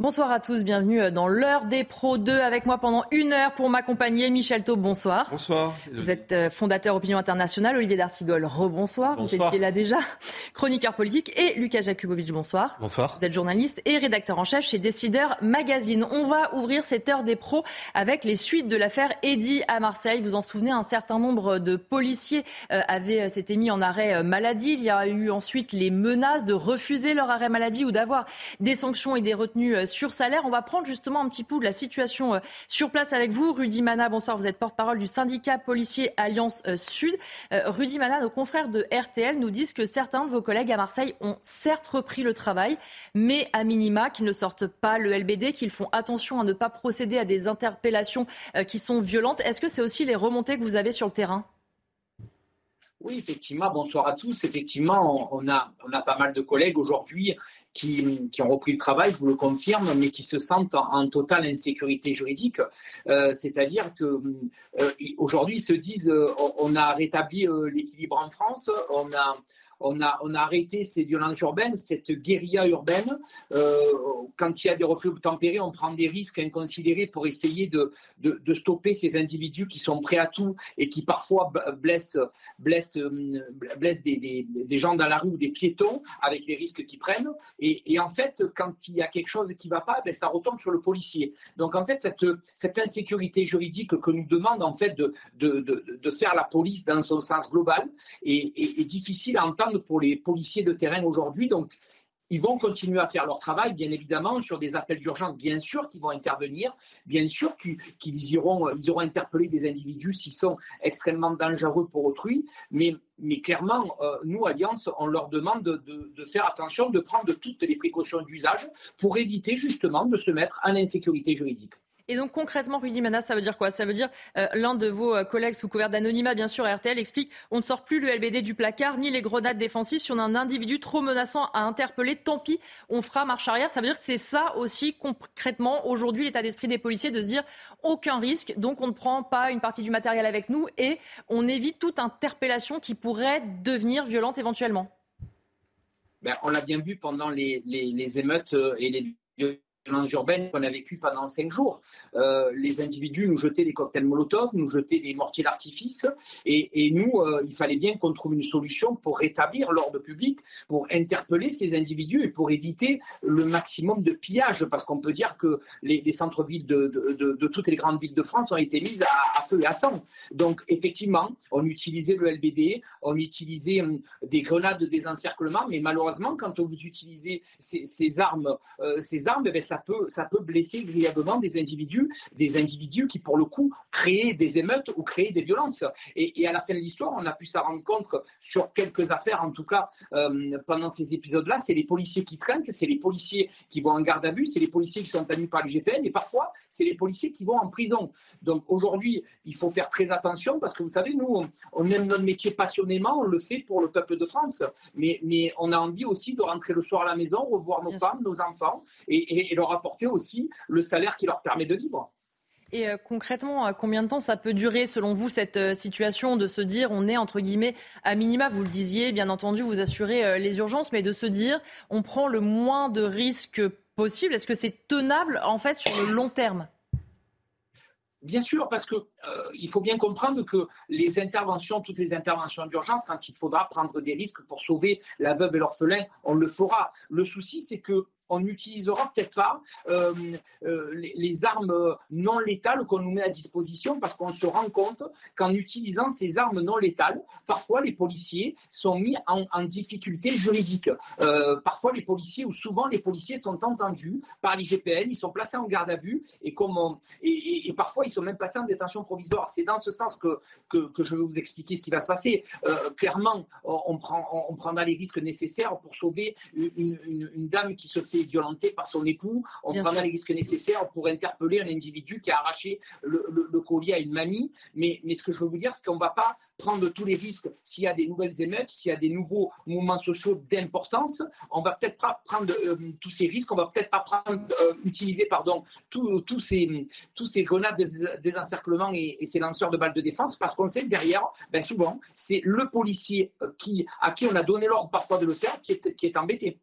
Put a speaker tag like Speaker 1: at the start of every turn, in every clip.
Speaker 1: Bonsoir à tous, bienvenue dans l'heure des pros 2 avec moi pendant une heure pour m'accompagner. Michel Taub, bonsoir.
Speaker 2: Bonsoir.
Speaker 1: Vous êtes euh, fondateur Opinion Internationale, Olivier D'Artigol, rebonsoir. Vous étiez là déjà, chroniqueur politique. Et Lucas Jakubowicz, bonsoir.
Speaker 2: Bonsoir.
Speaker 1: Vous êtes journaliste et rédacteur en chef chez Décideur Magazine. On va ouvrir cette heure des pros avec les suites de l'affaire Eddy à Marseille. Vous en souvenez, un certain nombre de policiers euh, avaient euh, s'étaient mis en arrêt maladie. Il y a eu ensuite les menaces de refuser leur arrêt maladie ou d'avoir des sanctions et des retenues sur salaire. On va prendre justement un petit peu de la situation euh, sur place avec vous. Rudy Mana, bonsoir, vous êtes porte-parole du syndicat policier Alliance euh, Sud. Euh, Rudy Mana, nos confrères de RTL nous disent que certains de vos collègues à Marseille ont certes repris le travail, mais à minima qu'ils ne sortent pas le LBD, qu'ils font attention à ne pas procéder à des interpellations qui sont violentes. Est-ce que c'est aussi les remontées que vous avez sur le terrain?
Speaker 3: Oui, effectivement, bonsoir à tous. Effectivement, on a, on a pas mal de collègues aujourd'hui qui, ont repris le travail, je vous le confirme, mais qui se sentent en, totale insécurité juridique. Euh, C'est-à-dire que euh, aujourd'hui, ils se disent euh, on a rétabli l'équilibre en France, on a on a, on a arrêté ces violences urbaines, cette guérilla urbaine. Euh, quand il y a des reflux tempérés, on prend des risques inconsidérés pour essayer de, de, stopper ces individus qui sont prêts à tout et qui parfois blessent, blessent, euh, blessent des, des, des gens dans la rue ou des piétons avec les risques qu'ils prennent. Et, et, en fait, quand il y a quelque chose qui ne va pas, ben, ça retombe sur le policier. Donc en fait, cette, cette insécurité juridique que nous demande en fait de, de, de, faire la police dans son sens global est, est difficile à entendre pour les policiers de terrain aujourd'hui. Donc, ils vont continuer à faire leur travail, bien évidemment, sur des appels d'urgence, bien sûr, qu'ils vont intervenir, bien sûr qu'ils iront, ils auront interpellé des individus s'ils sont extrêmement dangereux pour autrui, mais, clairement, euh, nous, Alliance, on leur demande de, de, faire attention, de prendre toutes les précautions d'usage pour éviter justement de se mettre en insécurité juridique.
Speaker 1: Et donc concrètement, Rudy Manas, ça veut dire quoi? Ça veut dire euh, l'un de vos euh, collègues sous couvert d'anonymat, bien sûr, RTL, explique on ne sort plus le LBD du placard ni les grenades défensives. Si on a un individu trop menaçant à interpeller, tant pis, on fera marche arrière. Ça veut dire que c'est ça aussi concrètement aujourd'hui l'état d'esprit des policiers de se dire aucun risque, donc on ne prend pas une partie du matériel avec nous et on évite toute interpellation qui pourrait devenir violente éventuellement.
Speaker 3: Ben, on l'a bien vu pendant les, les émeutes euh, et les urbaines qu'on a vécues pendant cinq jours. Euh, les individus nous jetaient des cocktails Molotov, nous jetaient des mortiers d'artifice, et, nous, euh, il fallait bien qu'on trouve une solution pour rétablir l'ordre public, pour interpeller ces individus et pour éviter le maximum de pillage, parce qu'on peut dire que les, les centres-villes de, toutes les grandes villes de France ont été mises à, feu et à sang. Donc, effectivement, on utilisait le LBD, on utilisait hum, des grenades de désencerclement, mais malheureusement, quand vous utilisez ces, armes, euh, ces armes, eh ça peut, ça peut blesser grièvement des individus, des individus qui, pour le coup, créaient des émeutes ou créaient des violences. Et, à la fin de l'histoire, on a pu s'en rendre compte sur quelques affaires, en tout cas, euh, pendant ces épisodes-là, c'est les policiers qui traînent, c'est les policiers qui vont en garde à vue, c'est les policiers qui sont tenus par l'IGPN, et parfois, c'est les policiers qui vont en prison. Donc aujourd'hui, il faut faire très attention parce que vous savez, nous, on, aime notre métier passionnément, on le fait pour le peuple de France, mais, mais on a envie aussi de rentrer le soir à la maison, revoir nos femmes, nos enfants, et, et leur apporter aussi le salaire qui leur permet de vivre.
Speaker 1: Et euh, concrètement, à combien de temps ça peut durer, selon vous, cette euh, situation de se dire on est, entre guillemets, à minima, vous le disiez, bien entendu, vous assurez euh, les urgences, mais de se dire on prend le moins de risques possible Est-ce que c'est tenable, en fait, sur le long terme?
Speaker 3: Bien sûr, parce que il faut bien comprendre que les interventions, toutes les interventions d'urgence, quand il faudra prendre des risques pour sauver la veuve et l'orphelin, on le fera. Le souci, c'est que on n'utilisera peut-être pas euh, euh, les, armes non létales qu'on nous met à disposition parce qu'on se rend compte qu'en utilisant ces armes non létales, parfois les policiers sont mis en, difficulté juridique. Euh, parfois les policiers, ou souvent les policiers sont entendus par l'IGPN, ils sont placés en garde à vue et, et, parfois ils sont même placés en détention provisoire. C'est dans ce sens que, que, je vais vous expliquer ce qui va se passer. clairement, on, prend, on, prendra les risques nécessaires pour sauver une, une dame qui se fait violenté par son époux. On prendra les risques nécessaires pour interpeller un individu qui a arraché le, collier à une mamie. Mais, mais ce que je veux vous dire, c'est qu'on ne va pas prendre tous les risques s'il y a des nouvelles émeutes, s'il y a des nouveaux mouvements sociaux d'importance. On va peut-être pas prendre euh, tous ces risques, on va peut-être pas prendre, euh, utiliser pardon, tous ces, tous ces grenades de désencerclement et, et, ces lanceurs de balles de défense parce qu'on sait que derrière, ben souvent, c'est le policier euh, qui, à qui on a donné l'ordre parfois de le faire qui est, qui est embêté.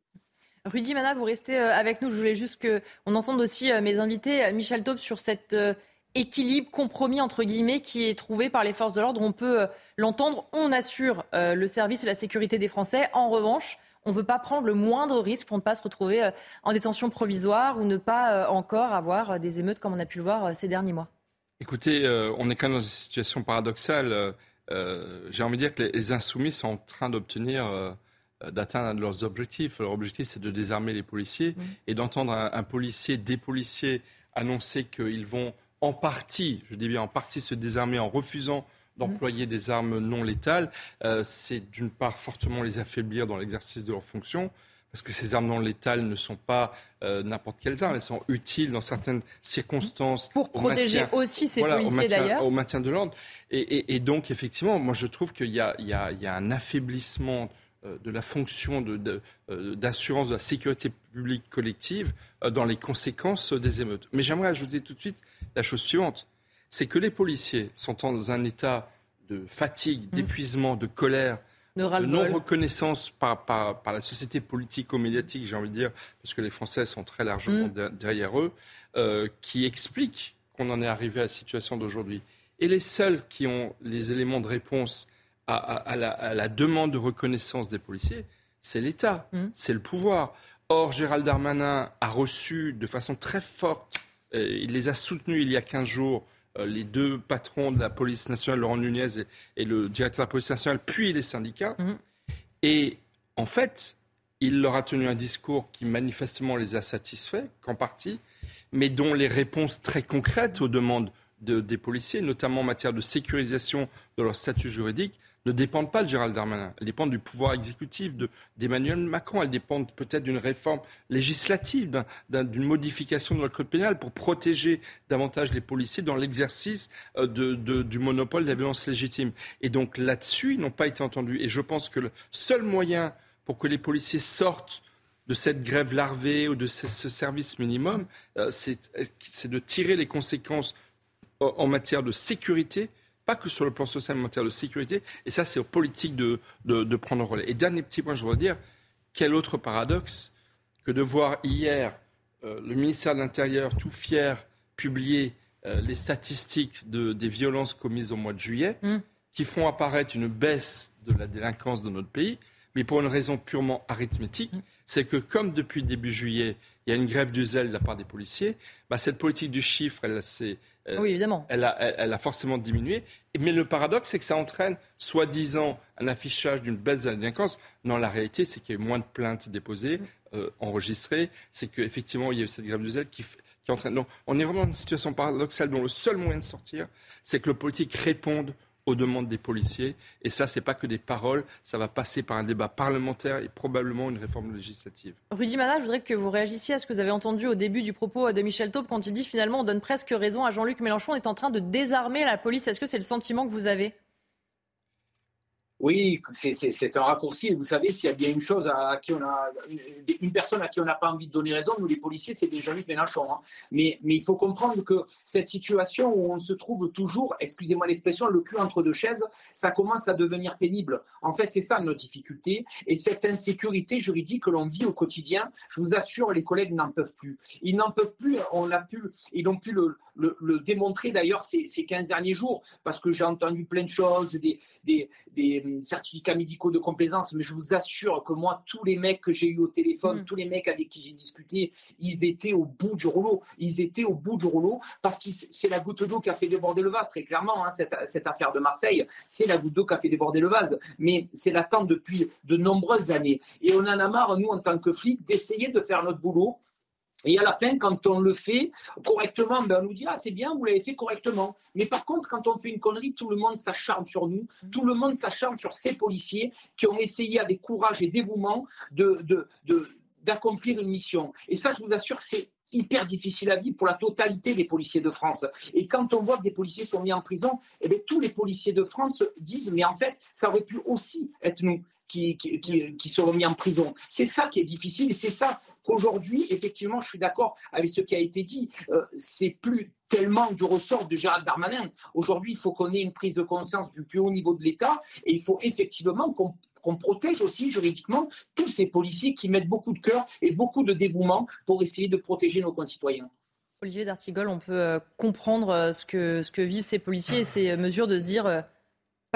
Speaker 1: Rudy Mana, vous restez avec nous. Je voulais juste qu'on entende aussi mes invités, Michel Taube, sur cet équilibre, compromis, entre guillemets, qui est trouvé par les forces de l'ordre. On peut l'entendre, on assure le service et la sécurité des Français. En revanche, on ne veut pas prendre le moindre risque pour ne pas se retrouver euh, en détention provisoire ou ne pas euh, encore avoir euh, des émeutes comme on a pu le voir ces derniers mois
Speaker 2: Écoutez, on est quand même dans une situation paradoxale. J'ai envie de dire que les insoumis sont en train d'obtenir d'atteindre leurs objectifs. Leur objectif, c'est de désarmer les policiers mmh. et d'entendre un, policier, des policiers annoncer qu'ils vont en partie, je dis bien en partie, se désarmer en refusant d'employer des armes non létales, euh, c'est d'une part fortement les affaiblir dans l'exercice de leurs fonctions, parce que ces armes non létales ne sont pas euh, n'importe quelles armes, elles sont utiles dans certaines circonstances.
Speaker 1: Pour protéger aussi ces policiers d'ailleurs.
Speaker 2: Au maintien de l'ordre. Et, donc, effectivement, moi je trouve qu'il y, y, y a, un affaiblissement euh, de la fonction d'assurance de, de, la sécurité publique collective dans les conséquences des émeutes. Mais j'aimerais ajouter tout de suite la chose suivante c'est que les policiers sont dans un état de fatigue, mmh. d'épuisement, de colère, de, non-reconnaissance par, la société politico-médiatique, j'ai envie de dire, parce que les Français sont très largement mmh. derrière eux, euh, qui explique qu'on en est arrivé à la situation d'aujourd'hui. Et les seuls qui ont les éléments de réponse à, la, demande de reconnaissance des policiers, c'est l'État, mmh. c'est le pouvoir. Or, Gérald Darmanin a reçu de façon très forte, euh, il les a soutenus il y a 15 jours, euh, les deux patrons de la police nationale, Laurent Nunez et, le directeur de la police nationale, puis les syndicats. Mhm. Et en fait, il leur a tenu un discours qui manifestement les a satisfaits, qu'en partie, mais dont les réponses très concrètes aux demandes des policiers, notamment en matière de sécurisation de leur statut juridique, ne dépendent pas de Gérald Darmanin. Elles dépendent du pouvoir exécutif d'Emmanuel Macron. Elles dépendent peut-être d'une réforme législative, d'une modification de notre code pénal pour protéger davantage les policiers dans l'exercice euh, du monopole de la violence légitime. Et donc là-dessus, ils n'ont pas été entendus. Et je pense que le seul moyen pour que les policiers sortent de cette grève larvée ou de ce, service minimum, euh, c'est de tirer les conséquences en matière de sécurité pas que sur le plan social, mais en matière de sécurité. Et ça, c'est aux politiques de, de, prendre le relais. Et dernier petit point, je voudrais dire, quel autre paradoxe que de voir hier euh, le ministère de l'Intérieur, tout fier, publier euh, les statistiques de, des violences commises au mois de juillet, mm. qui font apparaître une baisse de la délinquance de notre pays, mais pour une raison purement arithmétique, mm. c'est que comme depuis début juillet, il y a une grève du zèle de la part des policiers, bah, cette politique du chiffre, elle s'est
Speaker 1: euh, oui, évidemment.
Speaker 2: Elle a, elle, a, forcément diminué. Mais le paradoxe, c'est que ça entraîne, soi-disant, un affichage d'une baisse de la délinquance. Non, la réalité, c'est qu'il y a eu moins de plaintes déposées, euh, enregistrées. C'est qu'effectivement, il y a eu cette grève du zèle qui, qui entraîne. Donc, on est vraiment dans une situation paradoxale dont le seul moyen de sortir, c'est que le politique réponde aux demandes des policiers. Et ça, c'est pas que des paroles, ça va passer par un débat parlementaire et probablement une réforme législative.
Speaker 1: Rudy Mana, je voudrais que vous réagissiez à ce que vous avez entendu au début du propos de Michel Taube quand il dit finalement on donne presque raison à Jean-Luc Mélenchon, on est en train de désarmer la police. Est-ce que c'est le sentiment que vous avez?
Speaker 3: Oui, c'est un raccourci. vous savez, s'il y a bien une chose à, qui on a, une personne à qui on n'a pas envie de donner raison, nous les policiers, c'est des Jean-Luc Mélenchon. Hein. Mais, mais il faut comprendre que cette situation où on se trouve toujours, excusez-moi l'expression, le cul entre deux chaises, ça commence à devenir pénible. En fait, c'est ça notre difficulté. Et cette insécurité juridique que l'on vit au quotidien, je vous assure, les collègues n'en peuvent plus. Ils n'en peuvent plus. On a pu, ils ont pu le, démontrer d'ailleurs ces, ces 15 derniers jours, parce que j'ai entendu plein de choses, des, des certificats médicaux de complaisance, mais je vous assure que moi, tous les mecs que j'ai eu au téléphone, mm. tous les mecs avec qui j'ai discuté, ils étaient au bout du rouleau. Ils étaient au bout du rouleau parce que c'est la goutte d'eau qui a fait déborder le vase, très clairement. Hein, cette, cette, affaire de Marseille, c'est la goutte d'eau qui a fait déborder le vase. Mais c'est l'attente depuis de nombreuses années. Et on en a marre, nous, en tant que flics, d'essayer de faire notre boulot et à la fin, quand on le fait correctement, ben on nous dit Ah, c'est bien, vous l'avez fait correctement. Mais par contre, quand on fait une connerie, tout le monde s'acharne sur nous, mmh. tout le monde s'acharne sur ces policiers qui ont essayé avec courage et dévouement de, d'accomplir une mission. Et ça, je vous assure, c'est hyper difficile à vivre pour la totalité des policiers de France. Et quand on voit que des policiers sont mis en prison, eh bien, tous les policiers de France disent Mais en fait, ça aurait pu aussi être nous qui, qui, qui, seront mis en prison. C'est ça qui est difficile et c'est ça qu'aujourd'hui, effectivement, je suis d'accord avec ce qui a été dit, euh, c'est plus tellement du ressort de Gérald Darmanin. Aujourd'hui, il faut qu'on ait une prise de conscience du plus haut niveau de l'État et il faut effectivement qu'on protège aussi juridiquement tous ces policiers qui mettent beaucoup de cœur et beaucoup de dévouement pour essayer de protéger nos concitoyens.
Speaker 1: Olivier D'Artigol, on peut euh, comprendre euh, ce que, ce que vivent ces policiers et ces mesures de se dire euh,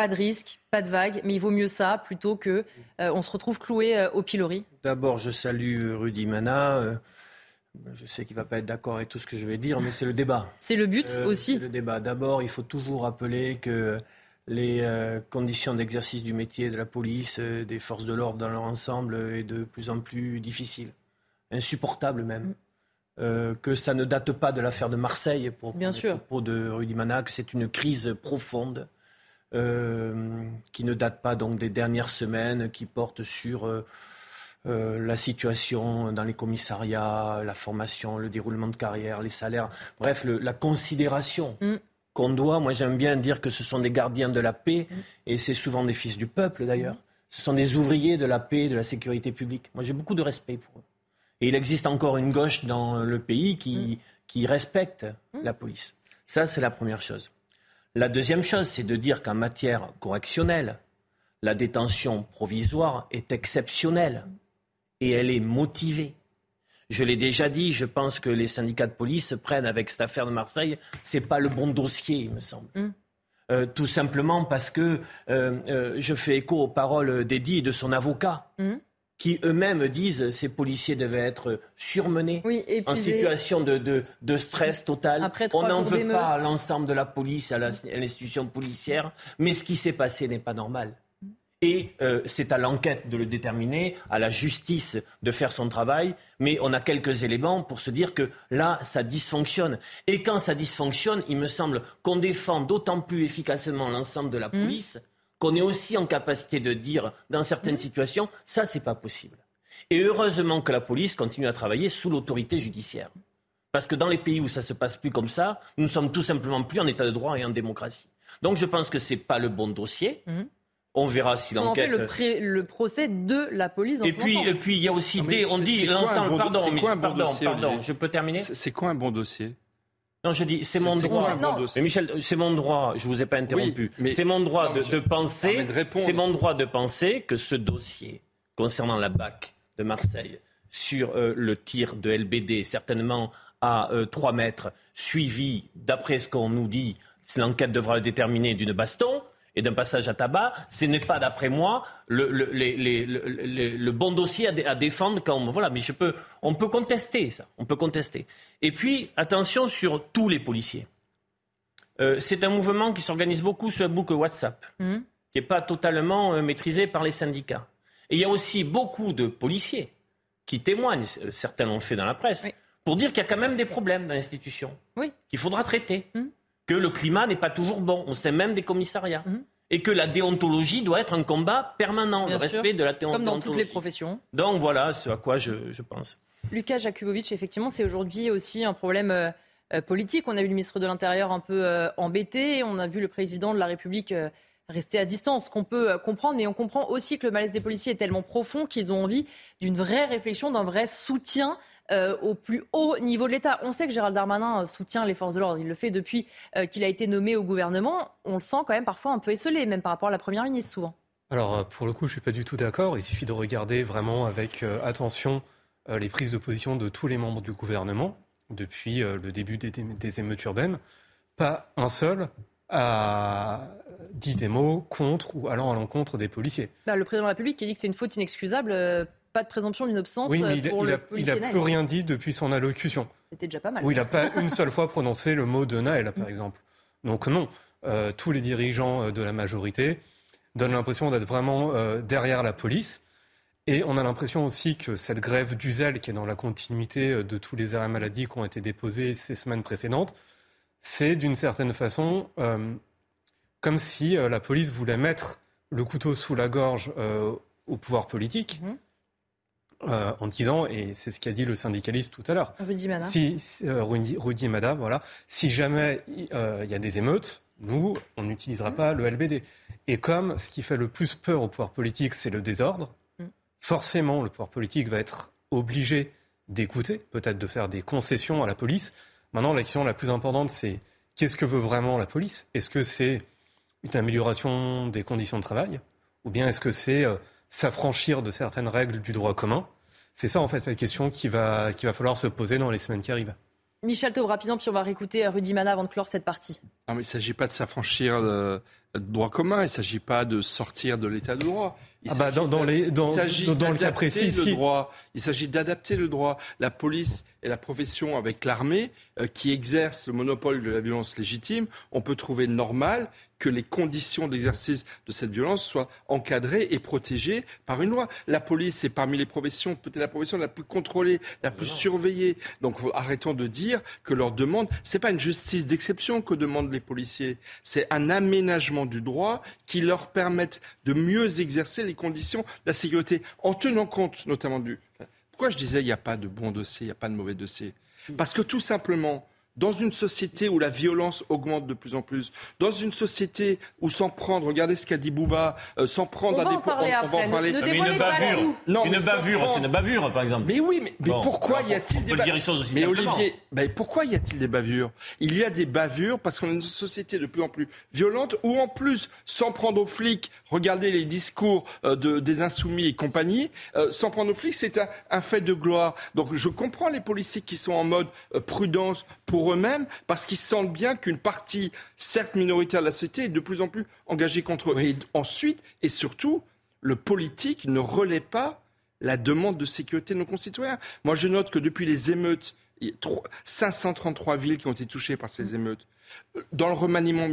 Speaker 1: pas de risque, pas de vague, mais il vaut mieux ça plutôt que on se retrouve cloué au pilori.
Speaker 4: D'abord, je salue Rudy Mana. Je sais qu'il ne va pas être d'accord avec tout ce que je vais dire, mais c'est le débat.
Speaker 1: C'est le but aussi.
Speaker 4: C'est le débat. D'abord, il faut toujours rappeler que les conditions d'exercice du métier de la police, des forces de l'ordre dans leur ensemble, est de plus en plus difficile, insupportable même. Mm. Euh, que ça ne date pas de l'affaire de Marseille, pour
Speaker 1: Bien sûr.
Speaker 4: propos de Rudy Mana, que c'est une crise profonde euh, qui ne date pas donc des dernières semaines, qui porte sur euh, la situation dans les commissariats, la formation, le déroulement de carrière, les salaires, bref, la considération. Mm. Qu'on doit, moi j'aime bien dire que ce sont des gardiens de la paix, mm. et c'est souvent des fils du peuple d'ailleurs. Ce sont des ouvriers de la paix, de la sécurité publique. Moi j'ai beaucoup de respect pour eux. Et il existe encore une gauche dans le pays qui, qui respecte la police. Ça, c'est la première chose. La deuxième chose, c'est de dire qu'en matière correctionnelle, la détention provisoire est exceptionnelle et elle est motivée. Je l'ai déjà dit, je pense que les syndicats de police prennent avec cette affaire de Marseille, c'est pas le bon dossier, il me semble. Mm. Euh, tout simplement parce que euh, euh, je fais écho aux paroles d'Eddie et de son avocat. Mm qui eux-mêmes disent ces policiers devaient être surmenés, en situation de, de, stress total. On n'en veut pas à l'ensemble de la police, à l'institution policière, mais ce qui s'est passé n'est pas normal. Et euh, c'est à l'enquête de le déterminer, à la justice de faire son travail, mais on a quelques éléments pour se dire que là, ça dysfonctionne. Et quand ça dysfonctionne, il me semble qu'on défend d'autant plus efficacement l'ensemble de la mmh. Qu'on est aussi en capacité de dire dans certaines situations, ça, c'est pas possible. Et heureusement que la police continue à travailler sous l'autorité judiciaire. Parce que dans les pays où ça se passe plus comme ça, nous ne sommes tout simplement plus en état de droit et en démocratie. Donc je pense que ce n'est pas le bon dossier. Mhm. On verra si l'enquête.
Speaker 1: On fait le, procès de la police.
Speaker 4: et puis, et puis il y a aussi des. On dit l'ensemble. Pardon, pardon, pardon. Je peux terminer?
Speaker 2: C'est quoi un bon dossier?
Speaker 4: Non, je dis, c'est mon droit. Mais Michel, c'est mon droit. Je vous ai pas interrompu. c'est mon droit de, penser. C'est mon droit de penser que ce dossier concernant la BAC de Marseille sur euh, le tir de LBD, certainement à 3 euh, mètres, suivi, d'après ce qu'on nous dit, l'enquête devra le déterminer d'une baston et d'un passage à tabac, ce n'est pas, d'après moi, le, le, bon dossier à, défendre quand voilà. Mais je peux, on peut contester ça, on peut contester. Et puis attention sur tous les policiers. Euh, c'est un mouvement qui s'organise beaucoup sur un boucle WhatsApp, mmh. qui n'est pas totalement euh, maîtrisé par les syndicats. Et il y a aussi beaucoup de policiers qui témoignent, certains l'ont fait dans la presse, pour dire qu'il y a quand même des problèmes dans l'institution, oui. qu'il faudra traiter. Mmh que le climat n'est pas toujours bon. On sait même des commissariats. Mhm. Et que la déontologie doit être un combat permanent, le respect de la déontologie.
Speaker 1: Comme dans toutes les professions.
Speaker 4: Donc voilà ce à quoi je, pense.
Speaker 1: Lucas Jakubovic, effectivement, c'est aujourd'hui aussi un problème euh, euh, politique. On a vu le ministre de l'Intérieur un peu euh, embêté. On a vu le président de la République rester à distance, qu'on peut comprendre, mais on comprend aussi que le malaise des policiers est tellement profond qu'ils ont envie d'une vraie réflexion, d'un vrai soutien euh, au plus haut niveau de l'État. On sait que Gérald Darmanin euh, soutient les forces de l'ordre. Il le fait depuis euh, qu'il a été nommé au gouvernement. On le sent quand même parfois un peu esselé, même par rapport à la Première ministre souvent.
Speaker 5: Alors pour le coup, je ne suis pas du tout d'accord. Il suffit de regarder vraiment avec attention les prises de position de tous les membres du gouvernement depuis le début des, émeutes urbaines. Pas un seul a dit des mots contre ou allant à l'encontre des policiers.
Speaker 1: Bah, le président de la République qui dit que c'est une faute inexcusable pas de présomption d'innocence
Speaker 5: oui, mais il, pour il, a, plus rien dit depuis son allocution.
Speaker 1: C'était déjà pas mal.
Speaker 5: Oui, il n'a pas une seule fois prononcé le mot de Naël, par mm. exemple. Donc non, euh, tous les dirigeants euh, de la majorité donnent l'impression d'être vraiment euh, derrière la police. Et on a l'impression aussi que cette grève du zèle, qui est dans la continuité de tous les arrêts maladie qui ont été déposés ces semaines précédentes, c'est d'une certaine façon comme si la police voulait mettre le couteau sous la gorge au pouvoir politique. Mm-hmm. Euh, en disant, et c'est ce qu'a dit le syndicaliste tout à l'heure,
Speaker 1: Rudy Mada.
Speaker 5: Si, euh, Rudy, Mada, voilà, si jamais euh, il y a des émeutes, nous, on n'utilisera mmh. pas le LBD. Et comme ce qui fait le plus peur au pouvoir politique, c'est le désordre, mmh. forcément, le pouvoir politique va être obligé d'écouter, peut-être de faire des concessions à la police. Maintenant, la question la plus importante, c'est qu'est-ce que veut vraiment la police? Est-ce que c'est une amélioration des conditions de travail ou bien est-ce que c'est s'affranchir de certaines règles du droit commun? C'est ça en fait la question qui va, qui va falloir se poser dans les semaines qui arrivent.
Speaker 1: Michel Taub, rapidement, puis on va réécouter Rudy Mana avant de clore cette partie.
Speaker 2: Non, mais il ne s'agit pas de s'affranchir de, droit commun, il ne s'agit pas de sortir de l'état de droit.
Speaker 5: Il ah bah dans, dans, les, dans, dans le cas précis,
Speaker 2: le droit. Il s'agit d'adapter le droit. La police et la profession avec l'armée euh, qui exerce le monopole de la violence légitime, on peut trouver normal que les conditions d'exercice de cette violence soient encadrées et protégées par une loi. La police est parmi les professions, peut-être la profession la plus contrôlée, la plus surveillée. Donc arrêtons de dire que leur demande, c'est pas une justice d'exception que demandent les policiers, c'est un aménagement du droit qui leur permette de mieux exercer les conditions de la sécurité en tenant compte notamment du pourquoi je disais il n'y a pas de bon dossier, il n'y a pas de mauvais dossier? Parce que tout simplement, dans une société où la violence augmente de plus en plus, dans une société où s'en prendre, regardez ce qu'a dit Bouba, euh, s'en prendre
Speaker 1: à
Speaker 2: des...
Speaker 1: On, va en parler. Ne,
Speaker 6: mais une bavure, non, une bavure, c'est une bavure, par exemple.
Speaker 2: Mais oui, mais, pourquoi y a-t-il des bavures Mais Olivier, ben pourquoi y a-t-il des bavures? Il y a des bavures parce qu'on est une société de plus en plus violente où en plus, s'en prendre aux flics, regardez les discours euh, de, des insoumis et compagnie, euh, s'en prendre aux flics, c'est un, un, fait de gloire. Donc je comprends les policiers qui sont en mode prudence pour eux-mêmes parce qu'ils sentent bien qu'une partie, certes minoritaire de la société, est de plus en plus engagée contre eux. Et ensuite, et surtout, le politique ne relaie pas la demande de sécurité de nos concitoyens. Moi, je note que depuis les émeutes, il y a 533 villes qui ont été touchées par ces émeutes. Dans le remaniement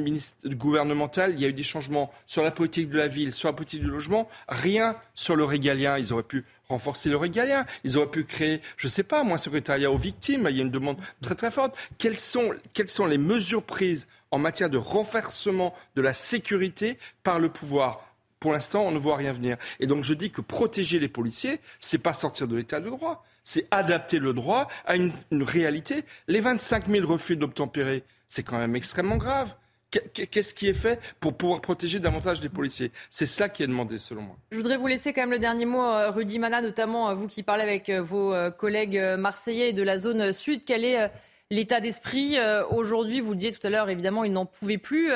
Speaker 2: gouvernemental, il y a eu des changements sur la politique de la ville, sur la politique du logement, rien sur le régalien. Ils auraient pu renforcer le régalien. Ils auraient pu créer, je ne sais pas, moi, un secrétariat aux victimes. Il y a une demande très très forte. Quelles sont, quelles sont les mesures prises en matière de renforcement de la sécurité par le pouvoir? Pour l'instant, on ne voit rien venir. Et donc, je dis que protéger les policiers, c'est pas sortir de l'état de droit, c'est adapter le droit à une, une réalité. Les 25 000 refus d'obtempérer, c'est quand même extrêmement grave. Qu'est-ce qui est fait pour pouvoir protéger davantage les policiers? C'est cela qui est demandé, selon moi.
Speaker 1: Je voudrais vous laisser quand même le dernier mot, euh, Rudy Mana, notamment euh, vous qui parlez avec euh, vos collègues marseillais de la zone sud. Quel est l'état d'esprit aujourd'hui? Vous disiez tout à l'heure, évidemment, ils n'en pouvaient plus.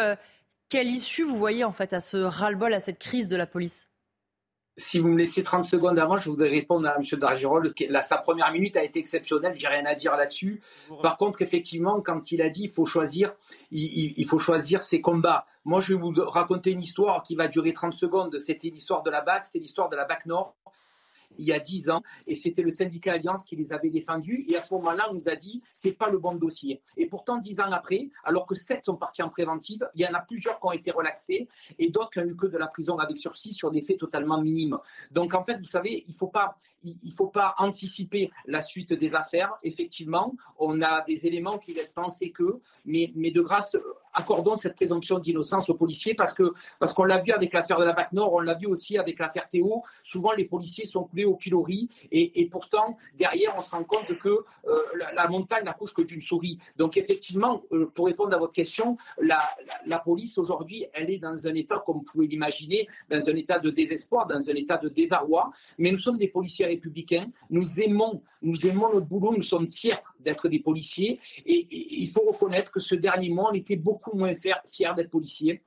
Speaker 1: Quelle issue vous voyez en fait à ce ras-le-bol, à cette crise de la police?
Speaker 3: Si vous me laissez 30 secondes avant, je voudrais répondre à M. Dargirol. sa première minute a été exceptionnelle, j'ai rien à dire là-dessus. Par contre, effectivement, quand il a dit il faut choisir, il, faut choisir ses combats. Moi, je vais vous raconter une histoire qui va durer 30 secondes. C'était l'histoire de la BAC, c'est l'histoire de la BAC Nord il y a dix ans, et c'était le syndicat Alliance qui les avait défendus. Et à ce moment-là, on nous a dit c'est pas le bon dossier. Et pourtant, dix ans après, alors que sept sont partis en préventive, il y en a plusieurs qui ont été relaxés et d'autres qui ont eu que de la prison avec sursis sur des faits totalement minimes. Donc en fait, vous savez, il faut pas il ne faut pas anticiper la suite des affaires. Effectivement, on a des éléments qui laissent penser que, mais, de grâce, accordons cette présomption d'innocence aux policiers parce que parce qu'on l'a vu avec l'affaire de la BAC Nord, on l'a vu aussi avec l'affaire Théo. Souvent, les policiers sont coulés au pilori et, et pourtant, derrière, on se rend compte que euh, la, montagne n'accouche que d'une souris. Donc, effectivement, euh, pour répondre à votre question, la, la, police aujourd'hui, elle est dans un état, comme vous pouvez l'imaginer, dans un état de désespoir, dans un état de désarroi. Mais nous sommes des policiers républicains. Nous aimons, nous aimons notre boulot. Nous sommes fiers d'être des policiers. Et, il faut reconnaître que ce dernier mois, on était beaucoup moins fiers d'être policiers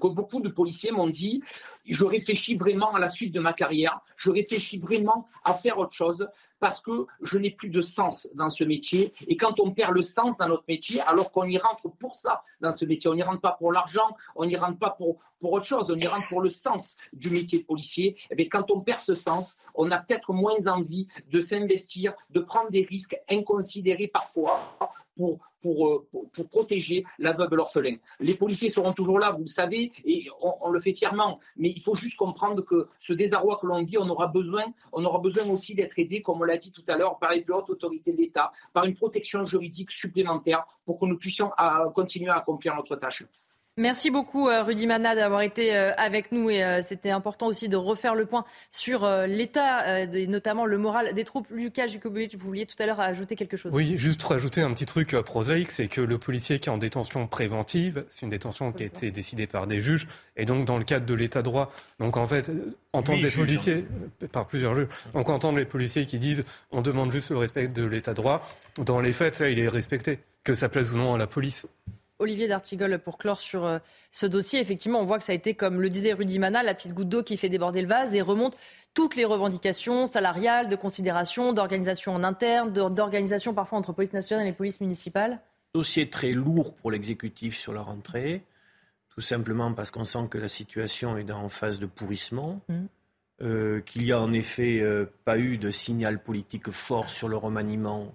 Speaker 3: que beaucoup de policiers m'ont dit, je réfléchis vraiment à la suite de ma carrière, je réfléchis vraiment à faire autre chose parce que je n'ai plus de sens dans ce métier. Et quand on perd le sens dans notre métier, alors qu'on y rentre pour ça dans ce métier, on n'y rentre pas pour l'argent, on n'y rentre pas pour, pour autre chose, on y rentre pour le sens du métier de policier. Et eh bien, quand on perd ce sens, on a peut-être moins envie de s'investir, de prendre des risques inconsidérés parfois pour, euh, pour, protéger la veuve et l'orphelin. Les policiers seront toujours là, vous le savez, et on, le fait fièrement. Mais il faut juste comprendre que ce désarroi que l'on vit, on aura besoin, on aura besoin aussi d'être aidé, comme on l'a dit tout à l'heure, par les plus hautes autorités de l'État, par une protection juridique supplémentaire pour que nous puissions continuer à accomplir notre tâche.
Speaker 1: Merci beaucoup euh, Rudy Mana d'avoir été euh, avec nous et euh, c'était important aussi de refaire le point sur l'état et notamment le moral des troupes. Lucas Jukovic, vous vouliez tout à l'heure ajouter quelque chose
Speaker 5: Oui, juste rajouter un petit truc prosaïque, c'est que le policier qui est en détention préventive, c'est une détention qui a été décidée par des juges et donc dans le cadre de l'état droit. Donc en fait, entendre des policiers par plusieurs juges. Donc entendre les policiers qui disent on demande juste le respect de l'état droit, dans les faits, ça, il est respecté, que ça plaise ou non à la police.
Speaker 1: Olivier D'Artigol, pour clore sur euh, ce dossier, effectivement, on voit que ça a été, comme le disait Rudy Mana, la petite goutte d'eau qui fait déborder le vase et remonte toutes les revendications salariales, de considération, d'organisation en interne, d'organisation parfois entre police nationale et police municipale
Speaker 4: Dossier très lourd pour l'exécutif sur la rentrée, tout simplement parce qu'on sent que la situation est en phase de pourrissement, mmh. euh, qu'il n'y a en effet euh, pas eu de signal politique fort sur le remaniement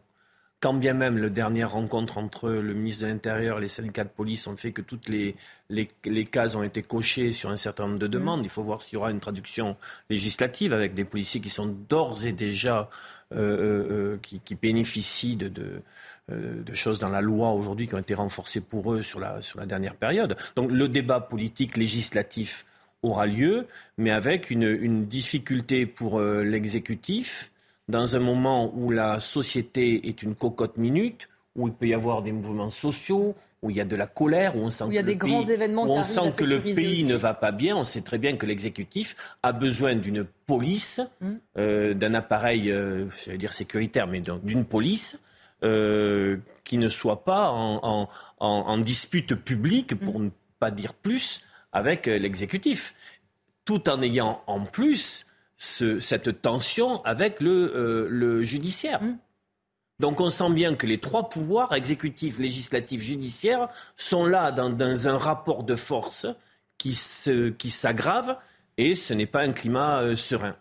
Speaker 4: quand bien même la dernière rencontre entre le ministre de l'Intérieur et les syndicats de police ont fait que toutes les, les, cases ont été cochées sur un certain nombre de mm. demandes, il faut voir s'il y aura une traduction législative avec des policiers qui sont d'ores et déjà euh, euh, euh, qui, bénéficient de, de, choses dans la loi aujourd'hui qui ont été renforcées pour eux sur la, sur la dernière période. Donc le débat politique législatif aura lieu, mais avec une, une difficulté pour l'exécutif dans un moment où la société est une cocotte minute, où il peut y avoir des mouvements sociaux, où il y a de la colère, où on sent que,
Speaker 1: le, pays,
Speaker 4: on sent que le pays ne va pas bien. On sait très bien que l'exécutif a besoin d'une police, hmm. euh, d'un appareil, euh, je vais dire sécuritaire, mais d'une police euh, qui ne soit pas en, dispute publique, pour hmm. ne pas dire plus, avec l'exécutif, tout en ayant en plus cette tension avec le, euh, judiciaire. Mmh. Donc on sent bien que les trois pouvoirs, exécutif, législatif, judiciaire, sont là dans, un rapport de force qui s'aggrave et ce n'est pas un climat euh, serein.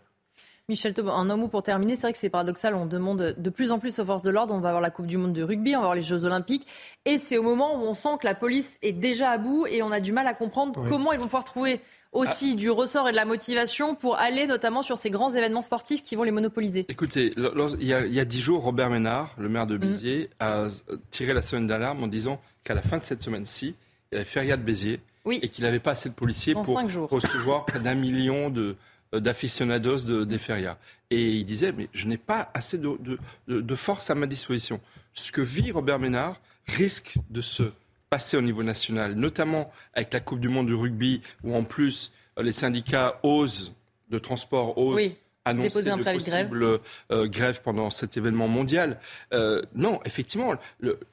Speaker 1: Michel Taub, un mot pour terminer. C'est vrai que c'est paradoxal. On demande de plus en plus aux forces de l'ordre. On va avoir la Coupe du Monde de rugby, on va avoir les Jeux Olympiques. Et c'est au moment où on sent que la police est déjà à bout et on a du mal à comprendre comment ils vont pouvoir trouver aussi du ressort et de la motivation pour aller notamment sur ces grands événements sportifs qui vont les monopoliser
Speaker 2: Écoutez, il y a dix jours, Robert Ménard, le maire de mm. Béziers, a tiré la semaine d'alarme en disant qu'à la fin de cette semaine-ci, il y avait feria de Béziers et qu'il n'avait pas assez de policiers pour recevoir près d'un million de d'aficionados de, des ferias. Et il disait, mais je n'ai pas assez de, de, force à ma disposition. Ce que vit Robert Ménard risque de se passer au niveau national, notamment avec la Coupe du Monde du rugby, où en plus euh, les syndicats osent, de transport osent annoncer de possibles euh, grèves pendant cet événement mondial. Euh, non, effectivement,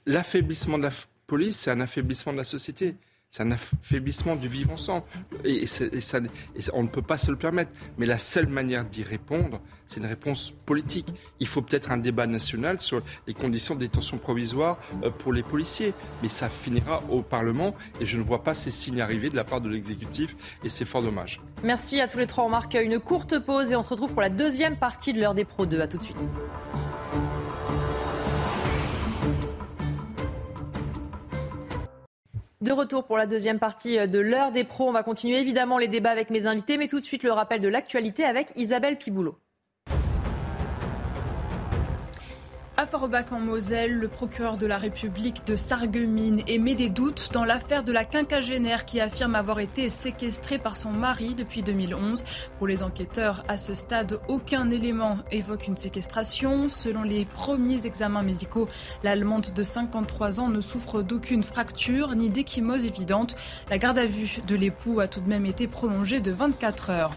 Speaker 2: l'affaiblissement de la police, c'est un affaiblissement de la société. C'est un affaiblissement du vivre ensemble. Et, ça, on ne peut pas se le permettre. Mais la seule manière d'y répondre, c'est une réponse politique. Il faut peut-être un débat national sur les conditions de détention provisoire euh, pour les policiers. Mais ça finira au Parlement et je ne vois pas ces signes arriver de la part de l'exécutif et c'est fort dommage.
Speaker 1: Merci à tous les trois. On marque une courte pause et on se retrouve pour la deuxième partie de l'heure des Pro 2. À tout de suite. De retour pour la deuxième partie euh, de l'heure des pros. On va continuer évidemment les débats avec mes invités, mais tout de suite le rappel de l'actualité avec Isabelle Piboulot.
Speaker 7: À Forbach en Moselle, le procureur de la République de Sarreguemines émet des doutes dans l'affaire de la quinquagénaire qui affirme avoir été séquestrée par son mari depuis 2011. Pour les enquêteurs, à ce stade, aucun élément évoque une séquestration. Selon les premiers examens médicaux, l'Allemande de 53 ans ne souffre d'aucune fracture ni d'échymose évidente. La garde à vue de l'époux a tout de même été prolongée de 24 heures.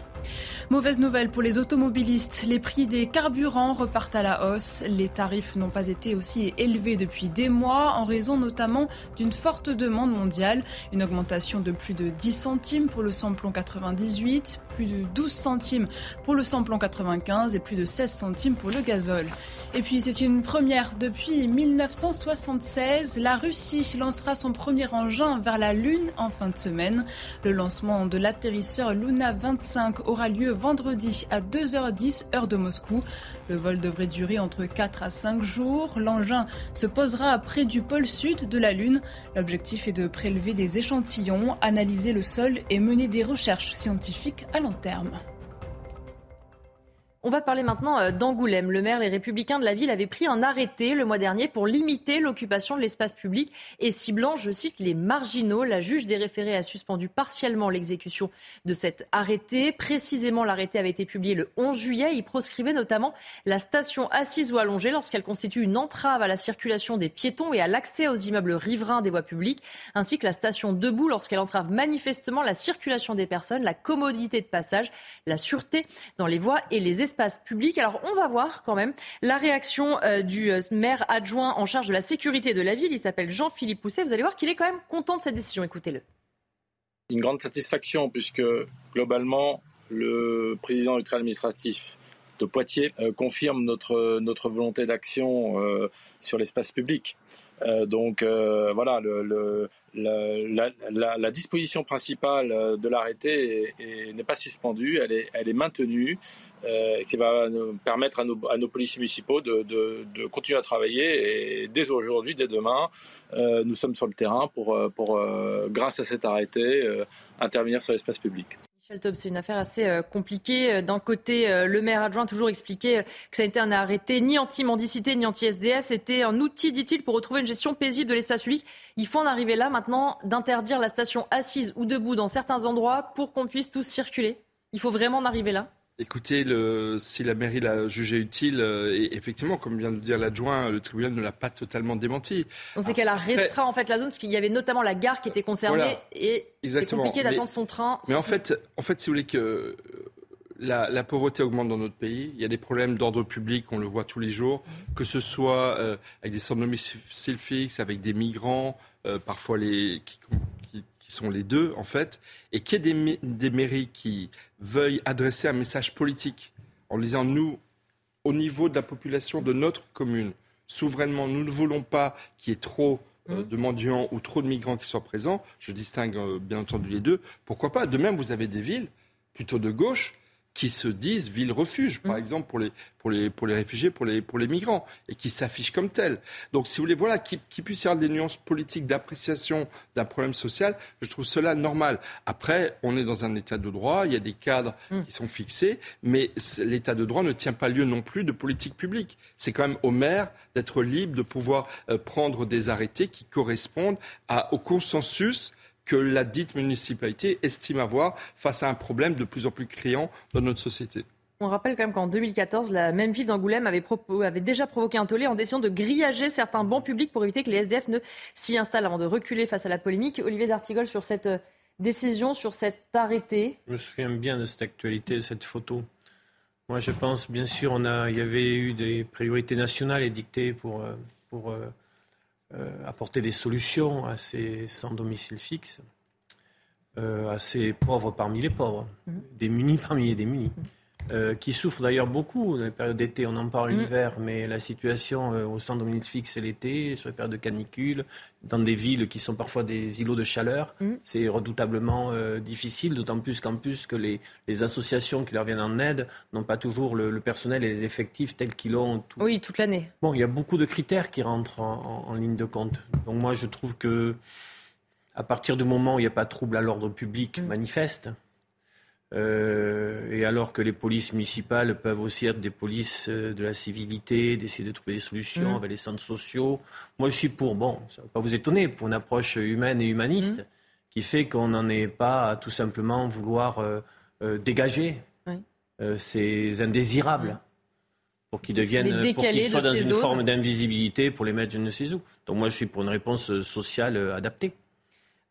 Speaker 7: Mauvaise nouvelle pour les automobilistes, les prix des carburants repartent à la hausse. Les tarifs n'ont pas été aussi élevés depuis des mois en raison notamment d'une forte demande mondiale. Une augmentation de plus de 10 centimes pour le samplon 98, plus de 12 centimes pour le samplon 95 et plus de 16 centimes pour le gazole. Et puis c'est une première depuis 1976. La Russie lancera son premier engin vers la Lune en fin de semaine. Le lancement de l'atterrisseur Luna 25 aura lieu vendredi à 2h10 heure de Moscou. Le vol devrait durer entre 4 à 5 jours. L'engin se posera près du pôle sud de la Lune. L'objectif est de prélever des échantillons, analyser le sol et mener des recherches scientifiques à long terme.
Speaker 1: On va parler maintenant euh, d'Angoulême. Le maire, les républicains de la ville avaient pris un arrêté le mois dernier pour limiter l'occupation de l'espace public et ciblant, je cite, les marginaux. La juge des référés a suspendu partiellement l'exécution de cet arrêté. Précisément, l'arrêté avait été publié le 11 juillet. Il proscrivait notamment la station assise ou allongée lorsqu'elle constitue une entrave à la circulation des piétons et à l'accès aux immeubles riverains des voies publiques, ainsi que la station debout lorsqu'elle entrave manifestement la circulation des personnes, la commodité de passage, la sûreté dans les voies et les espaces l'espace public. Alors on va voir quand même la réaction du maire adjoint en charge de la sécurité de la ville. Il s'appelle Jean-Philippe Pousset. Vous allez voir qu'il est quand même content de cette décision. Écoutez-le.
Speaker 8: Une grande satisfaction puisque globalement, le président du administratif de Poitiers euh, confirme notre, notre volonté d'action euh, sur l'espace public. Euh, donc voilà, le, la, disposition principale de l'arrêté n'est pas suspendue, elle est, elle est maintenue, qui va permettre à nos, policiers municipaux de, continuer à travailler. Et dès aujourd'hui, dès demain, nous sommes sur le terrain pour grâce à cet arrêté, intervenir sur l'espace public
Speaker 1: c'est une affaire assez euh, compliquée. Euh, d'un côté, euh, le maire adjoint a toujours expliqué que ça été un arrêté ni anti-mendicité ni anti-SDF. C'était un outil, dit-il, pour retrouver une gestion paisible de l'espace public. Il faut en arriver là maintenant d'interdire la station assise ou debout dans certains endroits pour qu'on puisse tous circuler. Il faut vraiment en arriver là
Speaker 2: Écoutez, le, si la mairie l'a jugé utile, euh, et effectivement, comme vient de dire l'adjoint, le tribunal ne l'a pas totalement démenti.
Speaker 1: On sait qu'elle a restreint en fait la zone, parce qu'il y avait notamment la gare qui était concernée, et c'est compliqué d'attendre son train.
Speaker 2: Mais en fait, en fait, si vous voulez que euh, la, pauvreté augmente dans notre pays. Il y a des problèmes d'ordre public, on le voit tous les jours, que ce soit euh, avec des centres de domicile fixe, avec des migrants, parfois les, qui, sont les deux, en fait, et qu'il y ait des, mairies qui veuillent adresser un message politique en disant nous, au niveau de la population de notre commune, souverainement, nous ne voulons pas qu'il y ait trop euh, mmh. de mendiants ou trop de migrants qui soient présents. Je distingue euh, bien entendu les deux. Pourquoi pas? De même, vous avez des villes plutôt de gauche qui se disent ville-refuge, par mm. exemple, pour les, pour, les, pour les réfugiés, pour les, pour les migrants, et qui s'affichent comme tels. Donc, si vous voulez, voilà, qu'il qui puisse y avoir des nuances politiques d'appréciation d'un problème social, je trouve cela normal. Après, on est dans un état de droit, il y a des cadres mm. qui sont fixés, mais l'état de droit ne tient pas lieu non plus de politique publique. C'est quand même au maire d'être libre de pouvoir euh, prendre des arrêtés qui correspondent à, au consensus que la dite municipalité estime avoir face à un problème de plus en plus criant dans notre société.
Speaker 1: On rappelle quand même qu'en 2014, la même ville d'Angoulême avait, avait, déjà provoqué un tollé en décidant de grillager certains bancs publics pour éviter que les SDF ne s'y installent avant de reculer face à la polémique. Olivier D'Artigol, sur cette euh, décision, sur cet arrêté
Speaker 4: Je me souviens bien de cette actualité, de cette photo. Moi, je pense, bien sûr, on a, il y avait eu des priorités nationales édictées pour, euh, pour euh, apporter des solutions à ces sans domicile fixe, euh, à ces pauvres parmi les pauvres, mmh. démunis parmi les démunis. Euh, qui souffrent d'ailleurs beaucoup dans les périodes d'été. On en parle mmh. l'hiver, mais la situation euh, au centre dominique fixe l'été, sur les périodes de canicule, dans des villes qui sont parfois des îlots de chaleur, mmh. c'est redoutablement euh, difficile, d'autant plus qu'en plus que les, les, associations qui leur viennent en aide n'ont pas toujours le, personnel et les effectifs tels qu'ils l'ont.
Speaker 1: Oui, toute l'année.
Speaker 4: Bon, il y a beaucoup de critères qui rentrent en, en, ligne de compte. Donc moi, je trouve que à partir du moment où il n'y a pas de trouble à l'ordre public mmh. manifeste, euh, et alors que les polices municipales peuvent aussi être des polices euh, de la civilité, d'essayer de trouver des solutions mmh. avec les centres sociaux. Moi, je suis pour, bon, ça ne va pas vous étonner, pour une approche humaine et humaniste mmh. qui fait qu'on n'en est pas à tout simplement vouloir euh, dégager ces indésirables. Pour qu'ils deviennent, pour qu'ils soient dans une forme d'invisibilité, pour les mettre je ne sais où. Donc moi, je suis pour une réponse sociale adaptée.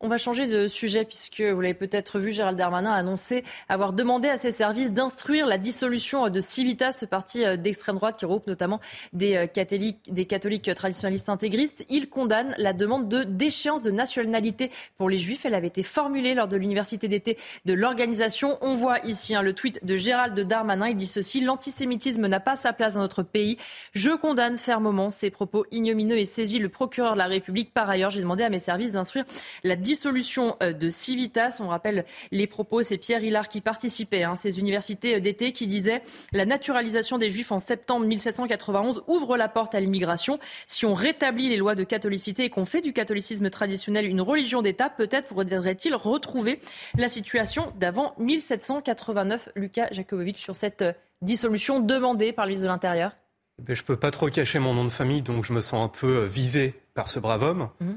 Speaker 1: On va changer de sujet puisque vous l'avez peut-être vu, Gérald Darmanin a annoncé avoir demandé à ses services d'instruire la dissolution de Civitas, ce parti euh, d'extrême droite qui regroupe notamment des euh, catholiques, des catholiques traditionnalistes intégristes. Il condamne la demande de déchéance de nationalité pour les juifs. Elle avait été formulée lors de l'université d'été de l'organisation. On voit ici hein, le tweet de Gérald Darmanin. Il dit ceci l'antisémitisme n'a pas sa place dans notre pays. Je condamne fermement ces propos ignomineux et saisis le procureur de la République. Par ailleurs, j'ai demandé à mes services d'instruire la dissolution euh, de Civitas. On rappelle les propos, c'est Pierre Hillard qui participait à hein, ces universités d'été qui disait la naturalisation des Juifs en septembre 1791 ouvre la porte à l'immigration. Si on rétablit les lois de catholicité et qu'on fait du catholicisme traditionnel une religion d'État, peut-être faudrait-il retrouver la situation d'avant 1789. Lucas Jakubowicz sur cette euh, dissolution demandée par l'Église de l'Intérieur.
Speaker 5: Je ne peux pas trop cacher mon nom de famille, donc je me sens un peu euh, visé par ce brave homme. Mmh.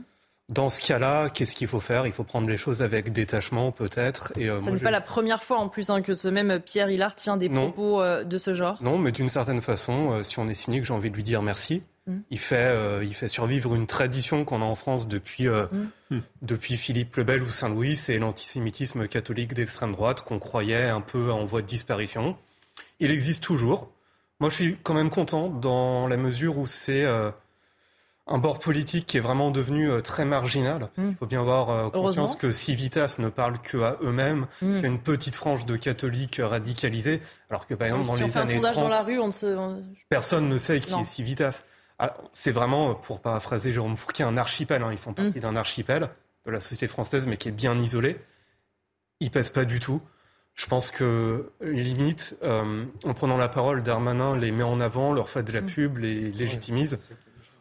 Speaker 5: Dans ce cas-là, qu'est-ce qu'il faut faire? Il faut prendre les choses avec détachement, peut-être.
Speaker 1: Et euh, n'est pas la première fois en plus hein, que ce même Pierre Hillard tient des propos euh, de ce genre.
Speaker 5: Non, mais d'une certaine façon, euh, si on est cynique, j'ai envie de lui dire merci. Mm. Il, fait, il fait survivre une tradition qu'on a en France depuis, mm. depuis Philippe le Bel ou Saint-Louis, c'est l'antisémitisme catholique d'extrême droite qu'on croyait un peu en voie de disparition. il existe toujours. Moi, je suis quand même content dans la mesure où c'est euh, un bord politique qui est vraiment devenu euh, très marginal. Il mm. faut bien avoir euh, conscience que Civitas ne parle que à eux-mêmes, mm. y a une petite frange de catholiques radicalisés, alors que par exemple dans les années 30,
Speaker 1: dans la rue, on se...
Speaker 5: personne ne sait qui est Civitas. Ah, c'est vraiment, pour paraphraser Jérôme Fourquet, un archipel. Hein. Ils font partie mm. d'un archipel de la société française, mais qui est bien isolé. Ils pèsent pas du tout. Je pense que limite, euh, en prenant la parole, Darmanin les met en avant, leur fait de la pub, les légitimise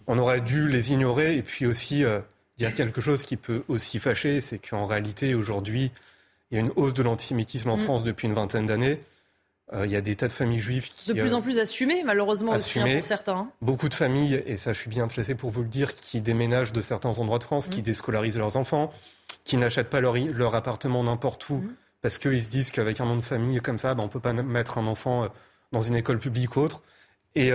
Speaker 5: on aurait dû les ignorer. Et puis aussi, euh, a quelque chose qui peut aussi fâcher, c'est qu'en réalité, aujourd'hui, il y a une hausse de l'antisémitisme en mm. France depuis une vingtaine d'années. Euh, il y a des tas de familles juives qui...
Speaker 1: De plus en plus assumées, malheureusement aussi, hein, pour certains.
Speaker 5: Beaucoup de familles, et ça je suis bien placé pour vous le dire, qui déménagent de certains endroits de France, qui mm. déscolarisent leurs enfants, qui n'achètent pas leur, leur appartement n'importe où, mm. parce qu'ils se disent qu'avec un nom de famille comme ça, ben, on ne peut pas mettre un enfant euh, dans une école publique ou autre. Et,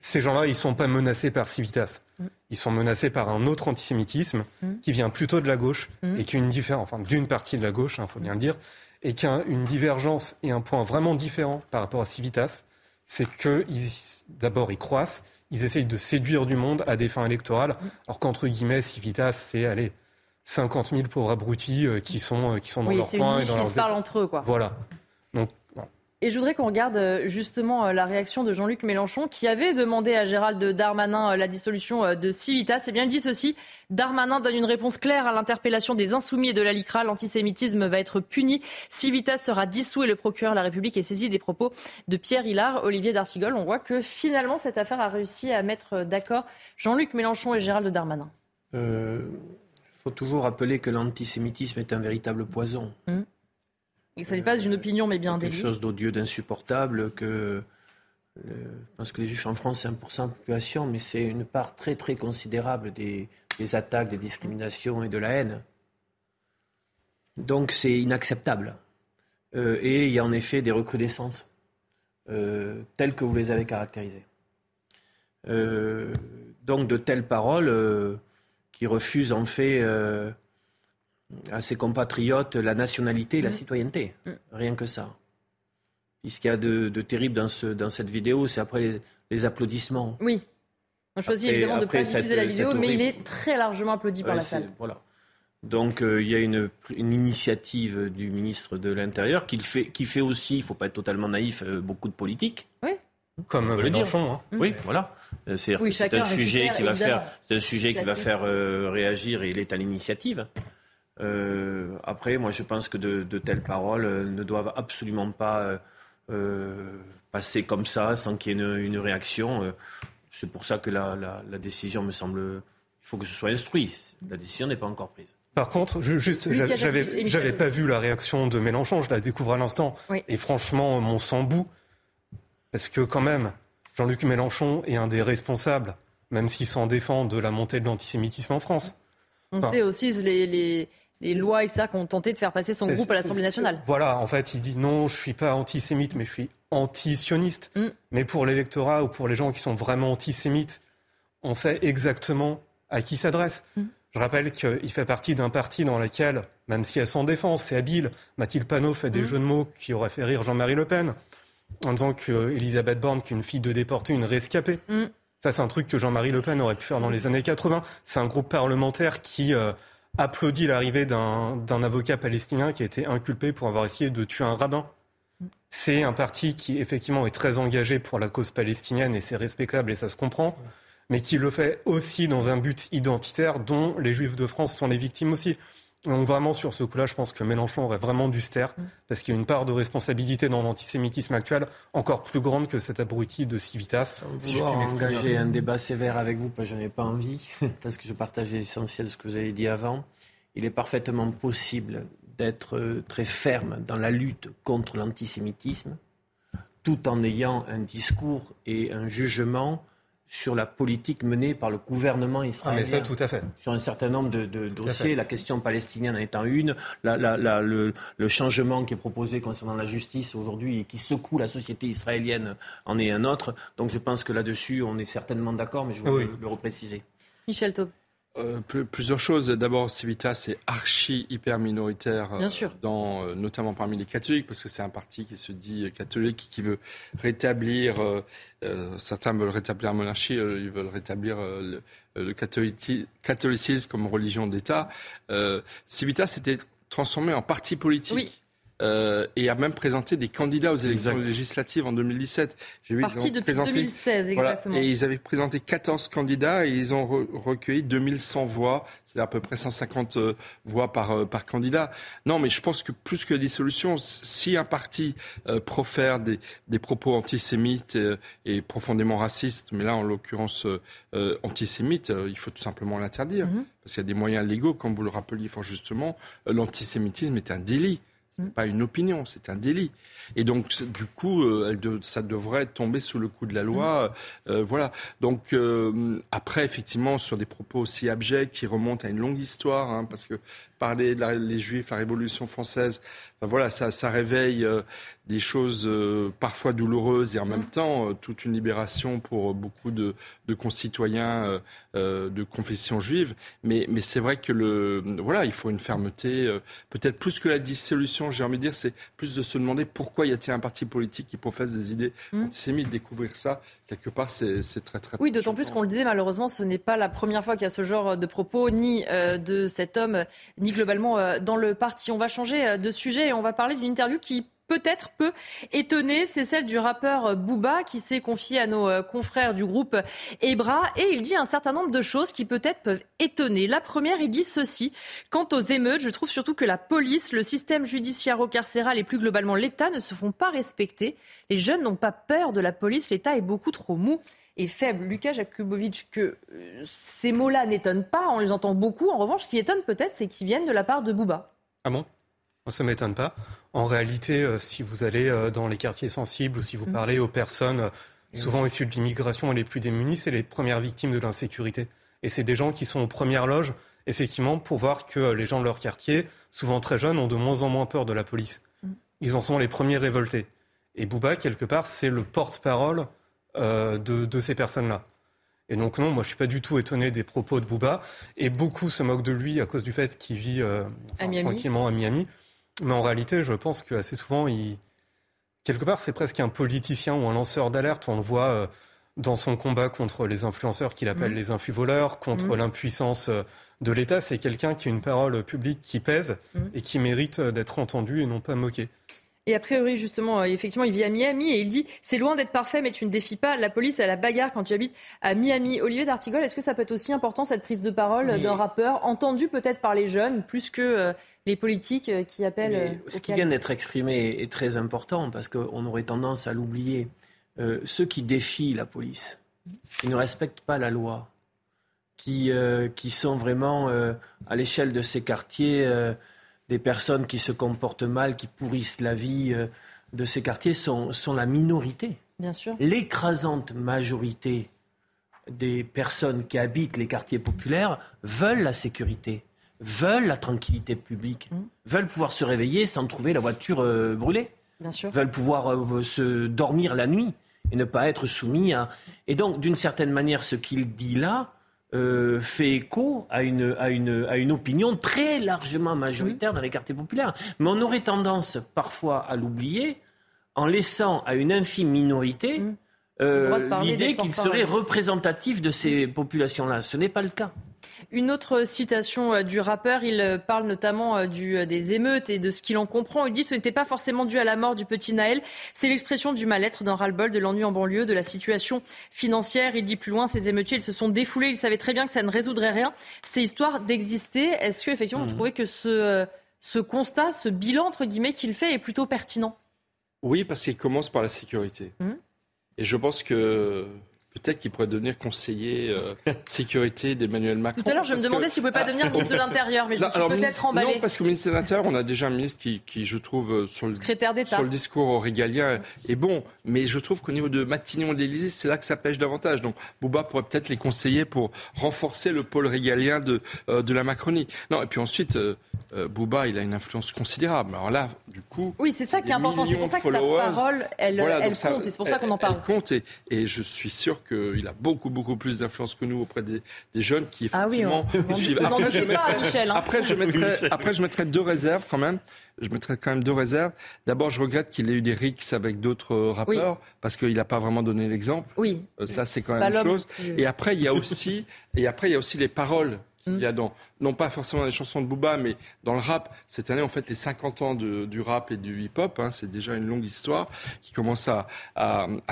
Speaker 5: ces gens-là, ils sont pas menacés par Civitas. Mm. Ils sont menacés par un autre antisémitisme mm. qui vient plutôt de la gauche mm. et qui a une différence, enfin d'une partie de la gauche, il hein, faut bien le dire, et qui a une divergence et un point vraiment différent par rapport à Civitas, c'est que d'abord ils croissent, ils essayent de séduire du monde à des fins électorales, alors qu'entre guillemets Civitas, c'est allez 50 000 pauvres abrutis euh, qui sont euh, qui sont dans leur coin
Speaker 1: et dans leurs. parlent entre eux, quoi.
Speaker 5: Voilà.
Speaker 1: Et je voudrais qu'on regarde euh, justement euh, la réaction de Jean-Luc Mélenchon qui avait demandé à Gérald Darmanin euh, la dissolution de Civitas. Et bien, il dit ceci Darmanin donne une réponse claire à l'interpellation des insoumis et de la LICRA. L'antisémitisme va être puni. Civitas sera dissous et le procureur de la République est saisi des propos de Pierre Hillard, Olivier D'Artigol. On voit que finalement, cette affaire a réussi à mettre d'accord Jean-Luc Mélenchon et Gérald Darmanin.
Speaker 4: Il faut toujours rappeler que l'antisémitisme est un véritable poison. Hum.
Speaker 1: Il ne pas d'une opinion, mais bien
Speaker 4: Quelque chose d'odieux, d'insupportable, que. je pense que les Juifs en France, c'est 1% de la population, mais c'est une part très, très considérable des, attaques, des discriminations et de la haine. Donc c'est inacceptable. Euh, et il y a en effet des recrudescences, euh, telles que vous les avez caractérisées. Euh, donc de telles paroles qui refusent en fait à ses compatriotes la nationalité et la mm. citoyenneté. Mm. Rien que ça. Ce qu'il y a de, terrible dans, ce, dans, cette vidéo, c'est après les, applaudissements.
Speaker 1: Oui. On choisit évidemment de ne pas diffuser la vidéo, mais il est très largement applaudi par la salle.
Speaker 4: Voilà. Donc euh, il y a une, initiative du ministre de l'Intérieur qui fait, qui fait aussi, il ne faut pas être totalement naïf, euh, beaucoup de politique.
Speaker 1: Oui.
Speaker 5: Comme Mélenchon. Hein.
Speaker 4: Oui, voilà. Euh, c'est un sujet qui va faire, c'est un sujet qui va faire réagir et il est à l'initiative. Euh, après, moi, je pense que de, telles paroles euh, ne doivent absolument pas euh, passer comme ça, sans qu'il y ait une, réaction. C'est pour ça que la, décision me semble. Il faut que ce soit instruit. La décision n'est pas encore prise.
Speaker 5: Par contre, je, juste, j'avais, pas vu la réaction de Mélenchon, je la découvre à l'instant. Et franchement, mon sang bout. Parce que quand même, Jean-Luc Mélenchon est un des responsables, même s'il s'en défend, de la montée de l'antisémitisme en France.
Speaker 1: On sait aussi les, les lois, etc., qui ont tenté de faire passer son groupe à l'Assemblée nationale.
Speaker 5: Voilà, en fait, il dit non, je suis pas antisémite, mais je suis anti-sioniste. Mm. Mais pour l'électorat ou pour les gens qui sont vraiment antisémites, on sait exactement à qui s'adresse. Mm. Je rappelle qu'il fait partie d'un parti dans lequel, même si elle s'en défend, c'est habile, Mathilde Panot fait des mm. jeux de mots qui auraient fait rire Jean-Marie Le Pen, en disant qu'Elisabeth Borne, qu'une fille de déportée, une rescapée. Ça, c'est un truc que Jean-Marie Le Pen aurait pu faire dans les années 80. C'est un groupe parlementaire qui... Euh, applaudit l'arrivée d'un avocat palestinien qui a été inculpé pour avoir essayé de tuer un rabbin. C'est un parti qui effectivement est très engagé pour la cause palestinienne et c'est respectable et ça se comprend, mais qui le fait aussi dans un but identitaire dont les Juifs de France sont les victimes aussi. Donc vraiment sur ce coup-là, je pense que Mélenchon aurait vraiment dû se taire, parce qu'il y a une part de responsabilité dans l'antisémitisme actuel encore plus grande que cet abruti de Civitas.
Speaker 4: Si je engager un débat sévère avec vous, parce que je n'ai pas envie, parce que je partage l'essentiel de ce que vous avez dit avant. Il est parfaitement possible d'être euh, très ferme dans la lutte contre l'antisémitisme, tout en ayant un discours et un jugement sur la politique menée par le gouvernement israélien.
Speaker 5: Ah, mais ça, tout à fait.
Speaker 4: Sur un certain nombre de, dossiers, la question palestinienne en étant une, le, changement qui est proposé concernant la justice aujourd'hui et qui secoue la société israélienne en est un autre. Donc je pense que là-dessus, on est certainement d'accord, mais je veux le, repréciser.
Speaker 1: Michel Taub.
Speaker 2: Euh, plusieurs choses. D'abord, Civitas est archi hyper minoritaire,
Speaker 1: Bien sûr.
Speaker 2: Dans, notamment parmi les catholiques, parce que c'est un parti qui se dit catholique, qui veut rétablir, certains veulent rétablir la monarchie, ils veulent rétablir le, le catholicisme comme religion d'État. Civitas était transformé en parti politique.
Speaker 1: Oui.
Speaker 2: Euh, et a même présenté des candidats aux élections législatives en 2017.
Speaker 1: J'ai vu, Parti depuis 2016, exactement.
Speaker 2: et ils avaient présenté 14 candidats et ils ont recueilli 2100 voix, c'est à peu près 150 euh, voix par, euh, par candidat. Non, mais je pense que plus que la dissolution, si un parti profère des, des, propos antisémites et, profondément racistes, mais là en l'occurrence antisémites, il faut tout simplement l'interdire. Mm-hmm. Parce qu'il y a des moyens légaux, comme vous le rappeliez fort justement, l'antisémitisme est un délit. Mm. pas une opinion, c'est un délit. Et donc, du coup, euh, ça devrait tomber sous le coup de la loi. Mm. Euh, voilà. Donc, euh, après, effectivement, sur des propos aussi abjects qui remontent à une longue histoire, hein, parce que parler de les Juifs, la Révolution française, voilà, ça, ça réveille euh, des choses euh, parfois douloureuses et en même mm. temps euh, toute une libération pour beaucoup de, de concitoyens de confession juive. Mais, mais c'est vrai que le, voilà, il faut une fermeté, peut-être plus que la dissolution, j'ai envie de dire, c'est plus de se demander pourquoi y a-t-il un parti politique qui professe des idées mm. antisémites? Découvrir ça, quelque part, c'est très, très.
Speaker 1: Oui, d'autant plus qu'on le disait, malheureusement, ce n'est pas la première fois qu'il y a ce genre de propos, ni de cet homme, ni globalement dans le parti. On va changer de sujet et on va parler d'une interview qui peut-être peut étonner. C'est celle du rappeur Booba qui s'est confié à nos euh, confrères du groupe Ebra et il dit un certain nombre de choses qui peut-être peuvent étonner. La première, il dit ceci. Quant aux émeutes, je trouve surtout que la police, le système judiciaire-carcéral et plus globalement l'État ne se font pas respecter. Les jeunes n'ont pas peur de la police. L'État est beaucoup trop mou et faible. Lucas Jakubovic, que euh, ces mots-là n'étonnent pas, on les entend beaucoup. En revanche, ce qui étonne peut-être, c'est qu'ils viennent de la part de Booba.
Speaker 5: Ah bon ça ne m'étonne pas. En réalité, euh, si vous allez euh, dans les quartiers sensibles ou si vous mm. parlez aux personnes euh, souvent issues de l'immigration et les plus démunies, c'est les premières victimes de l'insécurité. Et c'est des gens qui sont aux premières loges, effectivement, pour voir que les gens de leur quartier, souvent très jeunes, ont de moins en moins peur de la police. Mm. Ils en sont les premiers révoltés. Et Bouba, quelque part, c'est le porte-parole de, ces personnes-là. Et donc non, moi je suis pas du tout étonné des propos de Bouba. Et beaucoup se moquent de lui à cause du fait qu'il vit tranquillement à Miami. Mais en réalité, je pense qu'assez souvent, il... quelque part, c'est presque un politicien ou un lanceur d'alerte. On le voit euh, dans son combat contre les influenceurs qu'il appelle mmh. les infuvoleurs, contre mmh. l'impuissance euh, de l'État. C'est quelqu'un qui a une parole publique qui pèse mmh. et qui mérite euh, d'être entendu et non pas moqué.
Speaker 1: Et a priori, justement, effectivement, il vit à Miami et il dit c'est loin d'être parfait, mais tu ne défies pas la police à la bagarre quand tu habites à Miami. Olivier D'Artigol, est-ce que ça peut être aussi important cette prise de parole d'un rappeur, entendu peut-être par les jeunes, plus que les politiques euh, qui appellent.
Speaker 4: Euh, ce qui vient d'être exprimé est très important parce qu'on aurait tendance à l'oublier. Euh, ceux qui défient la police, qui ne respectent pas la loi, qui, qui sont vraiment à l'échelle de ces quartiers des personnes qui se comportent mal, qui pourrissent la vie de ces quartiers, sont, sont la minorité.
Speaker 1: Bien sûr.
Speaker 4: L'écrasante majorité des personnes qui habitent les quartiers populaires veulent la sécurité veulent la tranquillité publique, mmh. veulent pouvoir se réveiller sans trouver la voiture euh, brûlée,
Speaker 1: Bien sûr.
Speaker 4: veulent pouvoir euh, se dormir la nuit et ne pas être soumis à... Et donc, d'une certaine manière, ce qu'il dit là euh, fait écho à une, à, une, à une opinion très largement majoritaire dans les quartiers populaires. Mais on aurait tendance parfois à l'oublier en laissant à une infime minorité... Mmh. l'idée qu'il serait représentatif de ces populations-là. Ce n'est pas le cas.
Speaker 1: Une autre citation euh, du rappeur, il euh, parle notamment euh, du, des émeutes et de ce qu'il en comprend. Il dit ce n'était pas forcément dû à la mort du petit Naël, c'est l'expression du mal-être, d'un ras-le-bol, de l'ennui en banlieue, de la situation financière. Il dit plus loin, ces émeutiers, ils se sont défoulés, ils savaient très bien que ça ne résoudrait rien. C'est histoire d'exister. Est-ce que effectivement vous mmh. trouvez que ce, ce constat, ce bilan entre guillemets qu'il fait est plutôt pertinent?
Speaker 2: Oui, parce qu'il commence par la sécurité. Mmh. Et je pense que peut-être qu'il pourrait devenir conseiller euh, sécurité d'Emmanuel Macron.
Speaker 1: Tout à l'heure, je me demandais s'il ne pouvait pas devenir ministre de l'Intérieur, mais je suis peut-être emballé.
Speaker 2: Non, parce qu'au ministre de l'Intérieur, on a déjà un ministre qui, qui je trouve, euh, sur le, sur le discours régalien est bon. Mais je trouve qu'au niveau de Matignon et de l'Élysée, c'est là que ça pêche davantage. Donc, Bouba pourrait peut-être les conseiller pour renforcer le pôle régalien de, euh, de la Macronie. Non, et puis ensuite, Bouba, il a une influence considérable. Alors là, du coup.
Speaker 1: Oui, c'est ça qui est important. C'est pour ça que sa parole, elle, compte. Et c'est pour ça qu'on en parle.
Speaker 2: Elle compte. Et, et, je suis sûr qu'il a beaucoup, beaucoup plus d'influence que nous auprès des, des jeunes qui, effectivement,
Speaker 1: ah oui, on, suivent. Après, je
Speaker 2: mettrai,
Speaker 1: Michel, hein.
Speaker 2: après, je mettrai, après, je mettrai deux réserves quand même je mettrai quand même deux réserves. D'abord, je regrette qu'il ait eu des rixes avec d'autres euh, rappeurs parce qu'il n'a pas vraiment donné l'exemple.
Speaker 1: Oui.
Speaker 2: Euh, ça, c'est quand même une chose. Et après, il y a aussi, et après, il y a aussi les paroles il y a dans, non pas forcément les chansons de Booba, mais dans le rap. Cette année, en fait, les 50 ans du rap et du hip-hop, hein, c'est déjà une longue histoire qui commence à,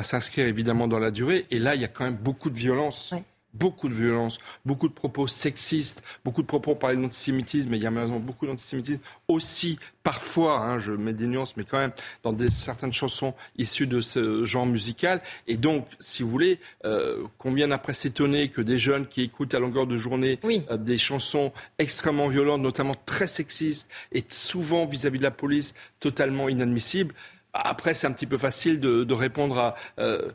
Speaker 2: s'inscrire évidemment dans la durée. Et là, il y a quand même beaucoup de violence beaucoup de violence, beaucoup de propos sexistes, beaucoup de propos par l'antisémitisme, et il y a malheureusement beaucoup d'antisémitisme aussi, parfois, hein, je mets des nuances, mais quand même, dans des, certaines chansons issues de ce genre musical. Et donc, si vous voulez, euh, qu'on vienne après s'étonner que des jeunes qui écoutent à longueur de journée euh, des chansons extrêmement violentes, notamment très sexistes, et souvent vis-à-vis de la police, totalement inadmissibles, après, c'est un petit peu facile de, répondre à. Euh,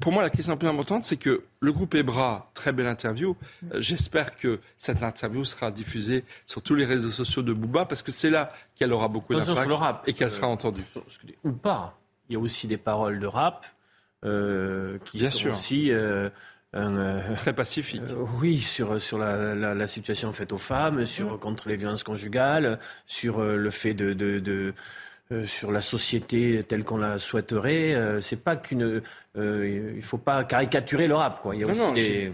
Speaker 2: pour moi, la question la plus importante, c'est que le groupe Ebra, très belle interview. Euh, j'espère que cette interview sera diffusée sur tous les réseaux sociaux de Booba, parce que c'est là qu'elle aura beaucoup d'impact et qu'elle sera entendue.
Speaker 4: Ou pas. Il y a aussi des paroles de rap euh, qui
Speaker 2: Bien
Speaker 4: sont
Speaker 2: sûr.
Speaker 4: aussi
Speaker 2: euh, très pacifiques.
Speaker 4: oui, sur sur la, situation faite aux femmes, sur mm. contre les violences conjugales, sur le fait de, de euh, sur la société telle qu'on la souhaiterait. Euh, c'est pas qu'une. Euh, il faut pas caricaturer le rap, quoi. Il y a aussi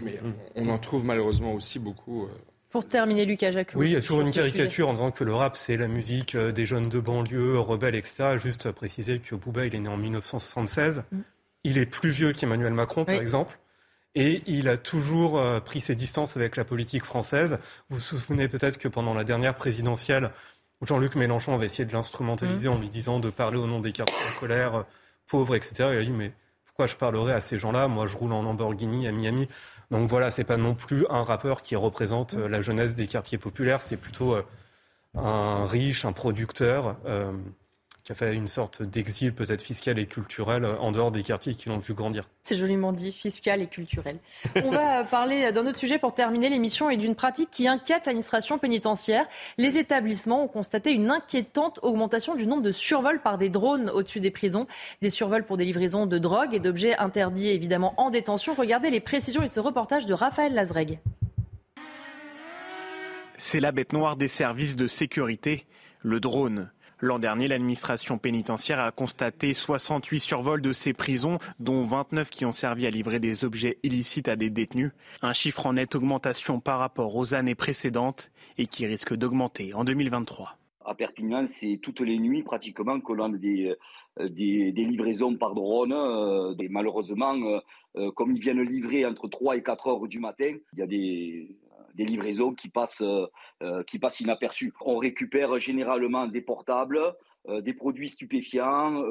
Speaker 2: on en trouve malheureusement aussi beaucoup.
Speaker 1: Pour terminer, Lucas Jacques.
Speaker 5: Oui, il y a toujours une caricature en disant que le rap, c'est la musique des jeunes de banlieue, rebelles, etc. Juste à préciser que Booba, il est né en 1976. Mm. Il est plus vieux qu'Emmanuel Macron, par exemple. Et il a toujours pris ses distances avec la politique française. Vous vous souvenez peut-être que pendant la dernière présidentielle, Jean-Luc Mélenchon avait essayé de l'instrumentaliser mmh. en lui disant de parler au nom des quartiers en colère, euh, pauvres, etc. Il a dit, mais pourquoi je parlerai à ces gens-là? Moi, je roule en Lamborghini à Miami. Donc voilà, c'est pas non plus un rappeur qui représente euh, la jeunesse des quartiers populaires, c'est plutôt euh, un riche, un producteur qui a fait une sorte d'exil peut-être fiscal et culturel euh, en dehors des quartiers qui l'ont vu grandir.
Speaker 1: C'est joliment dit, fiscal et culturel. On va parler d'un autre sujet pour terminer l'émission et d'une pratique qui inquiète l'administration pénitentiaire. Les établissements ont constaté une inquiétante augmentation du nombre de survols par des drones au-dessus des prisons. Des survols pour des livraisons de drogue et d'objets interdits évidemment en détention. Regardez les précisions et ce reportage de Raphaël Lazreg.
Speaker 9: C'est la bête noire des services de sécurité, le drone. L'an dernier, l'administration pénitentiaire a constaté 68 survols de ces prisons, dont 29 qui ont servi à livrer des objets illicites à des détenus. Un chiffre en nette augmentation par rapport aux années précédentes et qui risque d'augmenter en 2023.
Speaker 10: À Perpignan, c'est toutes les nuits pratiquement que l'on a des, euh, livraisons par drone. Euh, malheureusement, euh, comme ils viennent livrer entre 3 et 4 heures du matin, il y a des, des livraisons qui passent, euh, euh, qui passent inaperçues. On récupère généralement des portables, euh, des produits stupéfiants.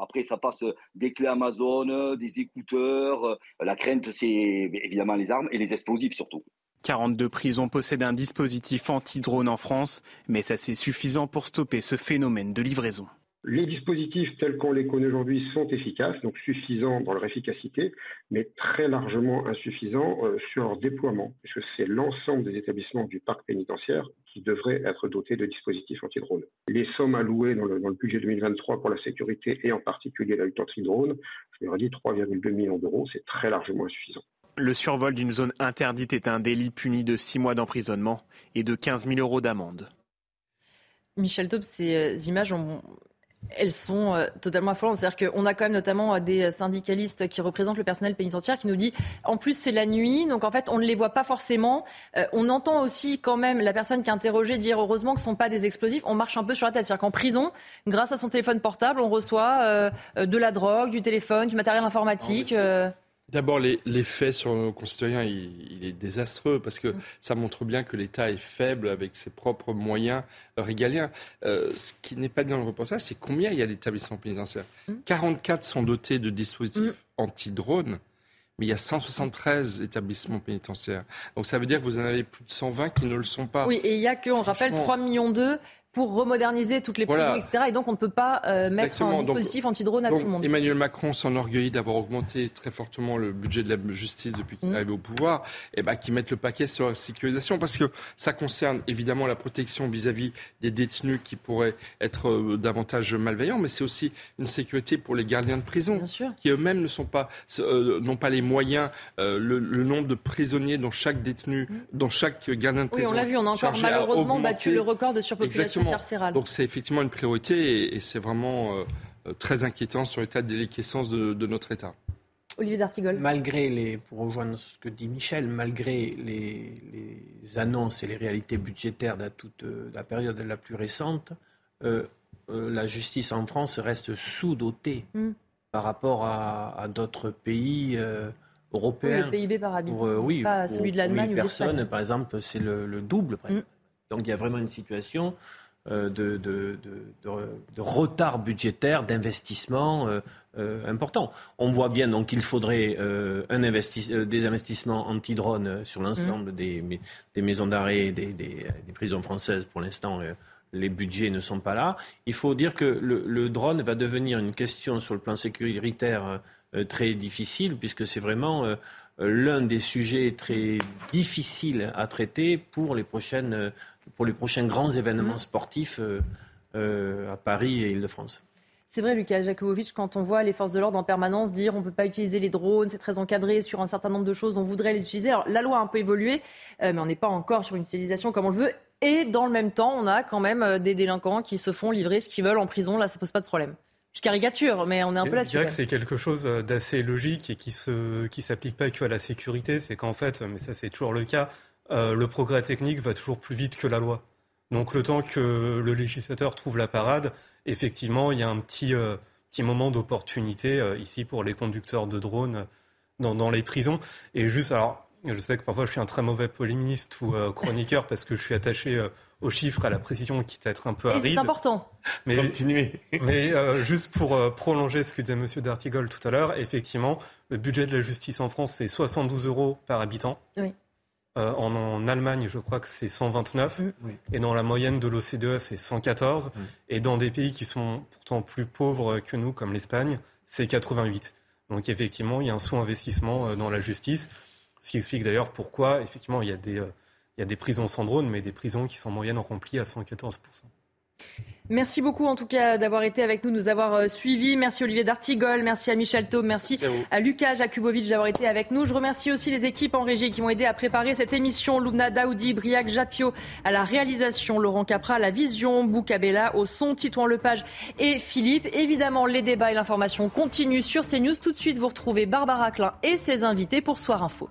Speaker 10: après, ça passe des clés Amazon, des écouteurs. la crainte, c'est évidemment les armes et les explosifs surtout.
Speaker 9: 42 prisons possèdent un dispositif anti-drone en France, mais ça c'est suffisant pour stopper ce phénomène de livraison.
Speaker 11: Les dispositifs tels qu'on les connaît aujourd'hui sont efficaces, donc suffisants dans leur efficacité, mais très largement insuffisants euh, sur leur déploiement, puisque c'est l'ensemble des établissements du parc pénitentiaire qui devraient être dotés de dispositifs anti-drone. Les sommes allouées dans le, budget 2023 pour la sécurité et en particulier la lutte anti-drone, je leur ai dit 3,2 millions d'euros, c'est très largement insuffisant.
Speaker 9: Le survol d'une zone interdite est un délit puni de 6 mois d'emprisonnement et de 15 000 euros d'amende.
Speaker 1: Michel Taub, ces euh, images ont elles sont euh, totalement affolantes. C'est-à-dire qu'on a quand même notamment euh, des syndicalistes qui représentent le personnel pénitentiaire qui nous dit, en plus c'est la nuit, donc en fait on ne les voit pas forcément. Euh, on entend aussi quand même la personne qui est interrogée dire heureusement que ce ne sont pas des explosifs. On marche un peu sur la tête. C'est-à-dire qu'en prison, grâce à son téléphone portable, on reçoit de la drogue, du téléphone, du matériel informatique.
Speaker 2: D'abord, l'effet sur nos concitoyens, il, est désastreux parce que ça montre bien que l'État est faible avec ses propres moyens régaliens. Euh, ce qui n'est pas dit dans le reportage, c'est combien il y a d'établissements pénitentiaires. 44 mm. sont dotés de dispositifs mm. anti-drones, mais il y a 173 établissements pénitentiaires. Donc ça veut dire que vous en avez plus de 120 qui ne le sont pas.
Speaker 1: Oui, et il y a que, on rappelle, 3 millions d'eux pour remoderniser toutes les prisons, etc. Et donc on ne peut pas euh, mettre un dispositif anti-drone à tout le monde.
Speaker 2: Emmanuel Macron s'enorgueillit d'avoir augmenté très fortement le budget de la justice depuis qu'il est mmh. arrivé au pouvoir, et bah, qui mettent le paquet sur la sécurisation, parce que ça concerne évidemment la protection vis-à-vis des détenus qui pourraient être euh, davantage malveillants, mais c'est aussi une sécurité pour les gardiens de prison, qui eux-mêmes ne sont pas, euh, n'ont pas les moyens, le, nombre de prisonniers dont chaque détenu, mmh. dont chaque gardien de prison.
Speaker 1: Oui, on l'a vu, on a encore malheureusement battu le record de surpopulation carcérale.
Speaker 2: Donc c'est effectivement une priorité et, c'est vraiment euh, très inquiétant sur l'état de déliquescence de, notre État.
Speaker 1: Olivier D'Artigol.
Speaker 4: Malgré les, pour rejoindre ce que dit Michel, malgré les, annonces et les réalités budgétaires de toute euh, la période la plus récente, euh, la justice en France reste sous-dotée hmm. par rapport à, d'autres pays européens.
Speaker 1: le PIB par habitant, oui, pas celui de l'Allemagne.
Speaker 4: personnes, par exemple, c'est le, double presque. Hmm. Donc il y a vraiment une situation euh, de, de, retard budgétaire, d'investissement euh, euh, important. On voit bien donc qu'il faudrait un des investissements anti-drone sur l'ensemble mmh. des, des, maisons d'arrêt, des, des, prisons françaises. Pour l'instant, les budgets ne sont pas là. Il faut dire que le, le, drone va devenir une question sur le plan sécuritaire très difficile, puisque c'est vraiment l'un des sujets très difficiles à traiter pour les prochaines pour les prochains grands événements mm. sportifs euh, euh, à Paris et Île-de-France.
Speaker 1: C'est vrai, Lucas Jakubovic, quand on voit les forces de l'ordre en permanence dire on ne peut pas utiliser les drones, c'est très encadré sur un certain nombre de choses, on voudrait les utiliser. Alors, la loi a un peu évolué, euh, mais on n'est pas encore sur une utilisation comme on le veut. Et dans le même temps, on a quand même des délinquants qui se font livrer ce qu'ils veulent en prison. Là, ça pose pas de problème. Je caricature, mais on est un peu là-dessus.
Speaker 5: Je dirais que c'est quelque chose d'assez logique et qui ne qui s'applique pas que à la sécurité. C'est qu'en fait, mais ça c'est toujours le cas, euh, le progrès technique va toujours plus vite que la loi. Donc le temps que le législateur trouve la parade, effectivement, il y a un petit, euh, petit moment d'opportunité euh, ici pour les conducteurs de drones dans, dans, les prisons. Et juste, alors, je sais que parfois je suis un très mauvais polémiste ou chroniqueur parce que je suis attaché aux chiffres, à la précision, quitte à être un peu aride.
Speaker 1: C'est important.
Speaker 5: Mais, Continuez. mais juste pour prolonger ce que disait M. Dartigol tout à l'heure, effectivement, le budget de la justice en France, c'est 72 euros par habitant.
Speaker 1: Oui.
Speaker 5: Euh, en, Allemagne, je crois que c'est 129. Mm. Et dans la moyenne de l'OCDE, c'est 114. Mm. Et dans des pays qui sont pourtant plus pauvres que nous, comme l'Espagne, c'est 88. Donc effectivement, il y a un sous-investissement euh, dans la justice. Ce qui explique d'ailleurs pourquoi, effectivement, il y, a des, euh, il y a des prisons sans drone, mais des prisons qui sont en moyenne remplies à 114%.
Speaker 1: Merci beaucoup en tout cas d'avoir été avec nous, nous avoir euh, suivis. Merci Olivier D'Artigol, merci à Michel Taube, merci, à, Lucas Jakubovic d'avoir été avec nous. Je remercie aussi les équipes en régie qui m'ont aidé à préparer cette émission. Loubna Daoudi, Briac Japio à la réalisation, Laurent Capra à la vision, Boukabella au son, Titouan Lepage et Philippe. Évidemment, les débats et l'information continuent sur CNews. Tout de suite, vous retrouvez Barbara Klein et ses invités pour Soir Info.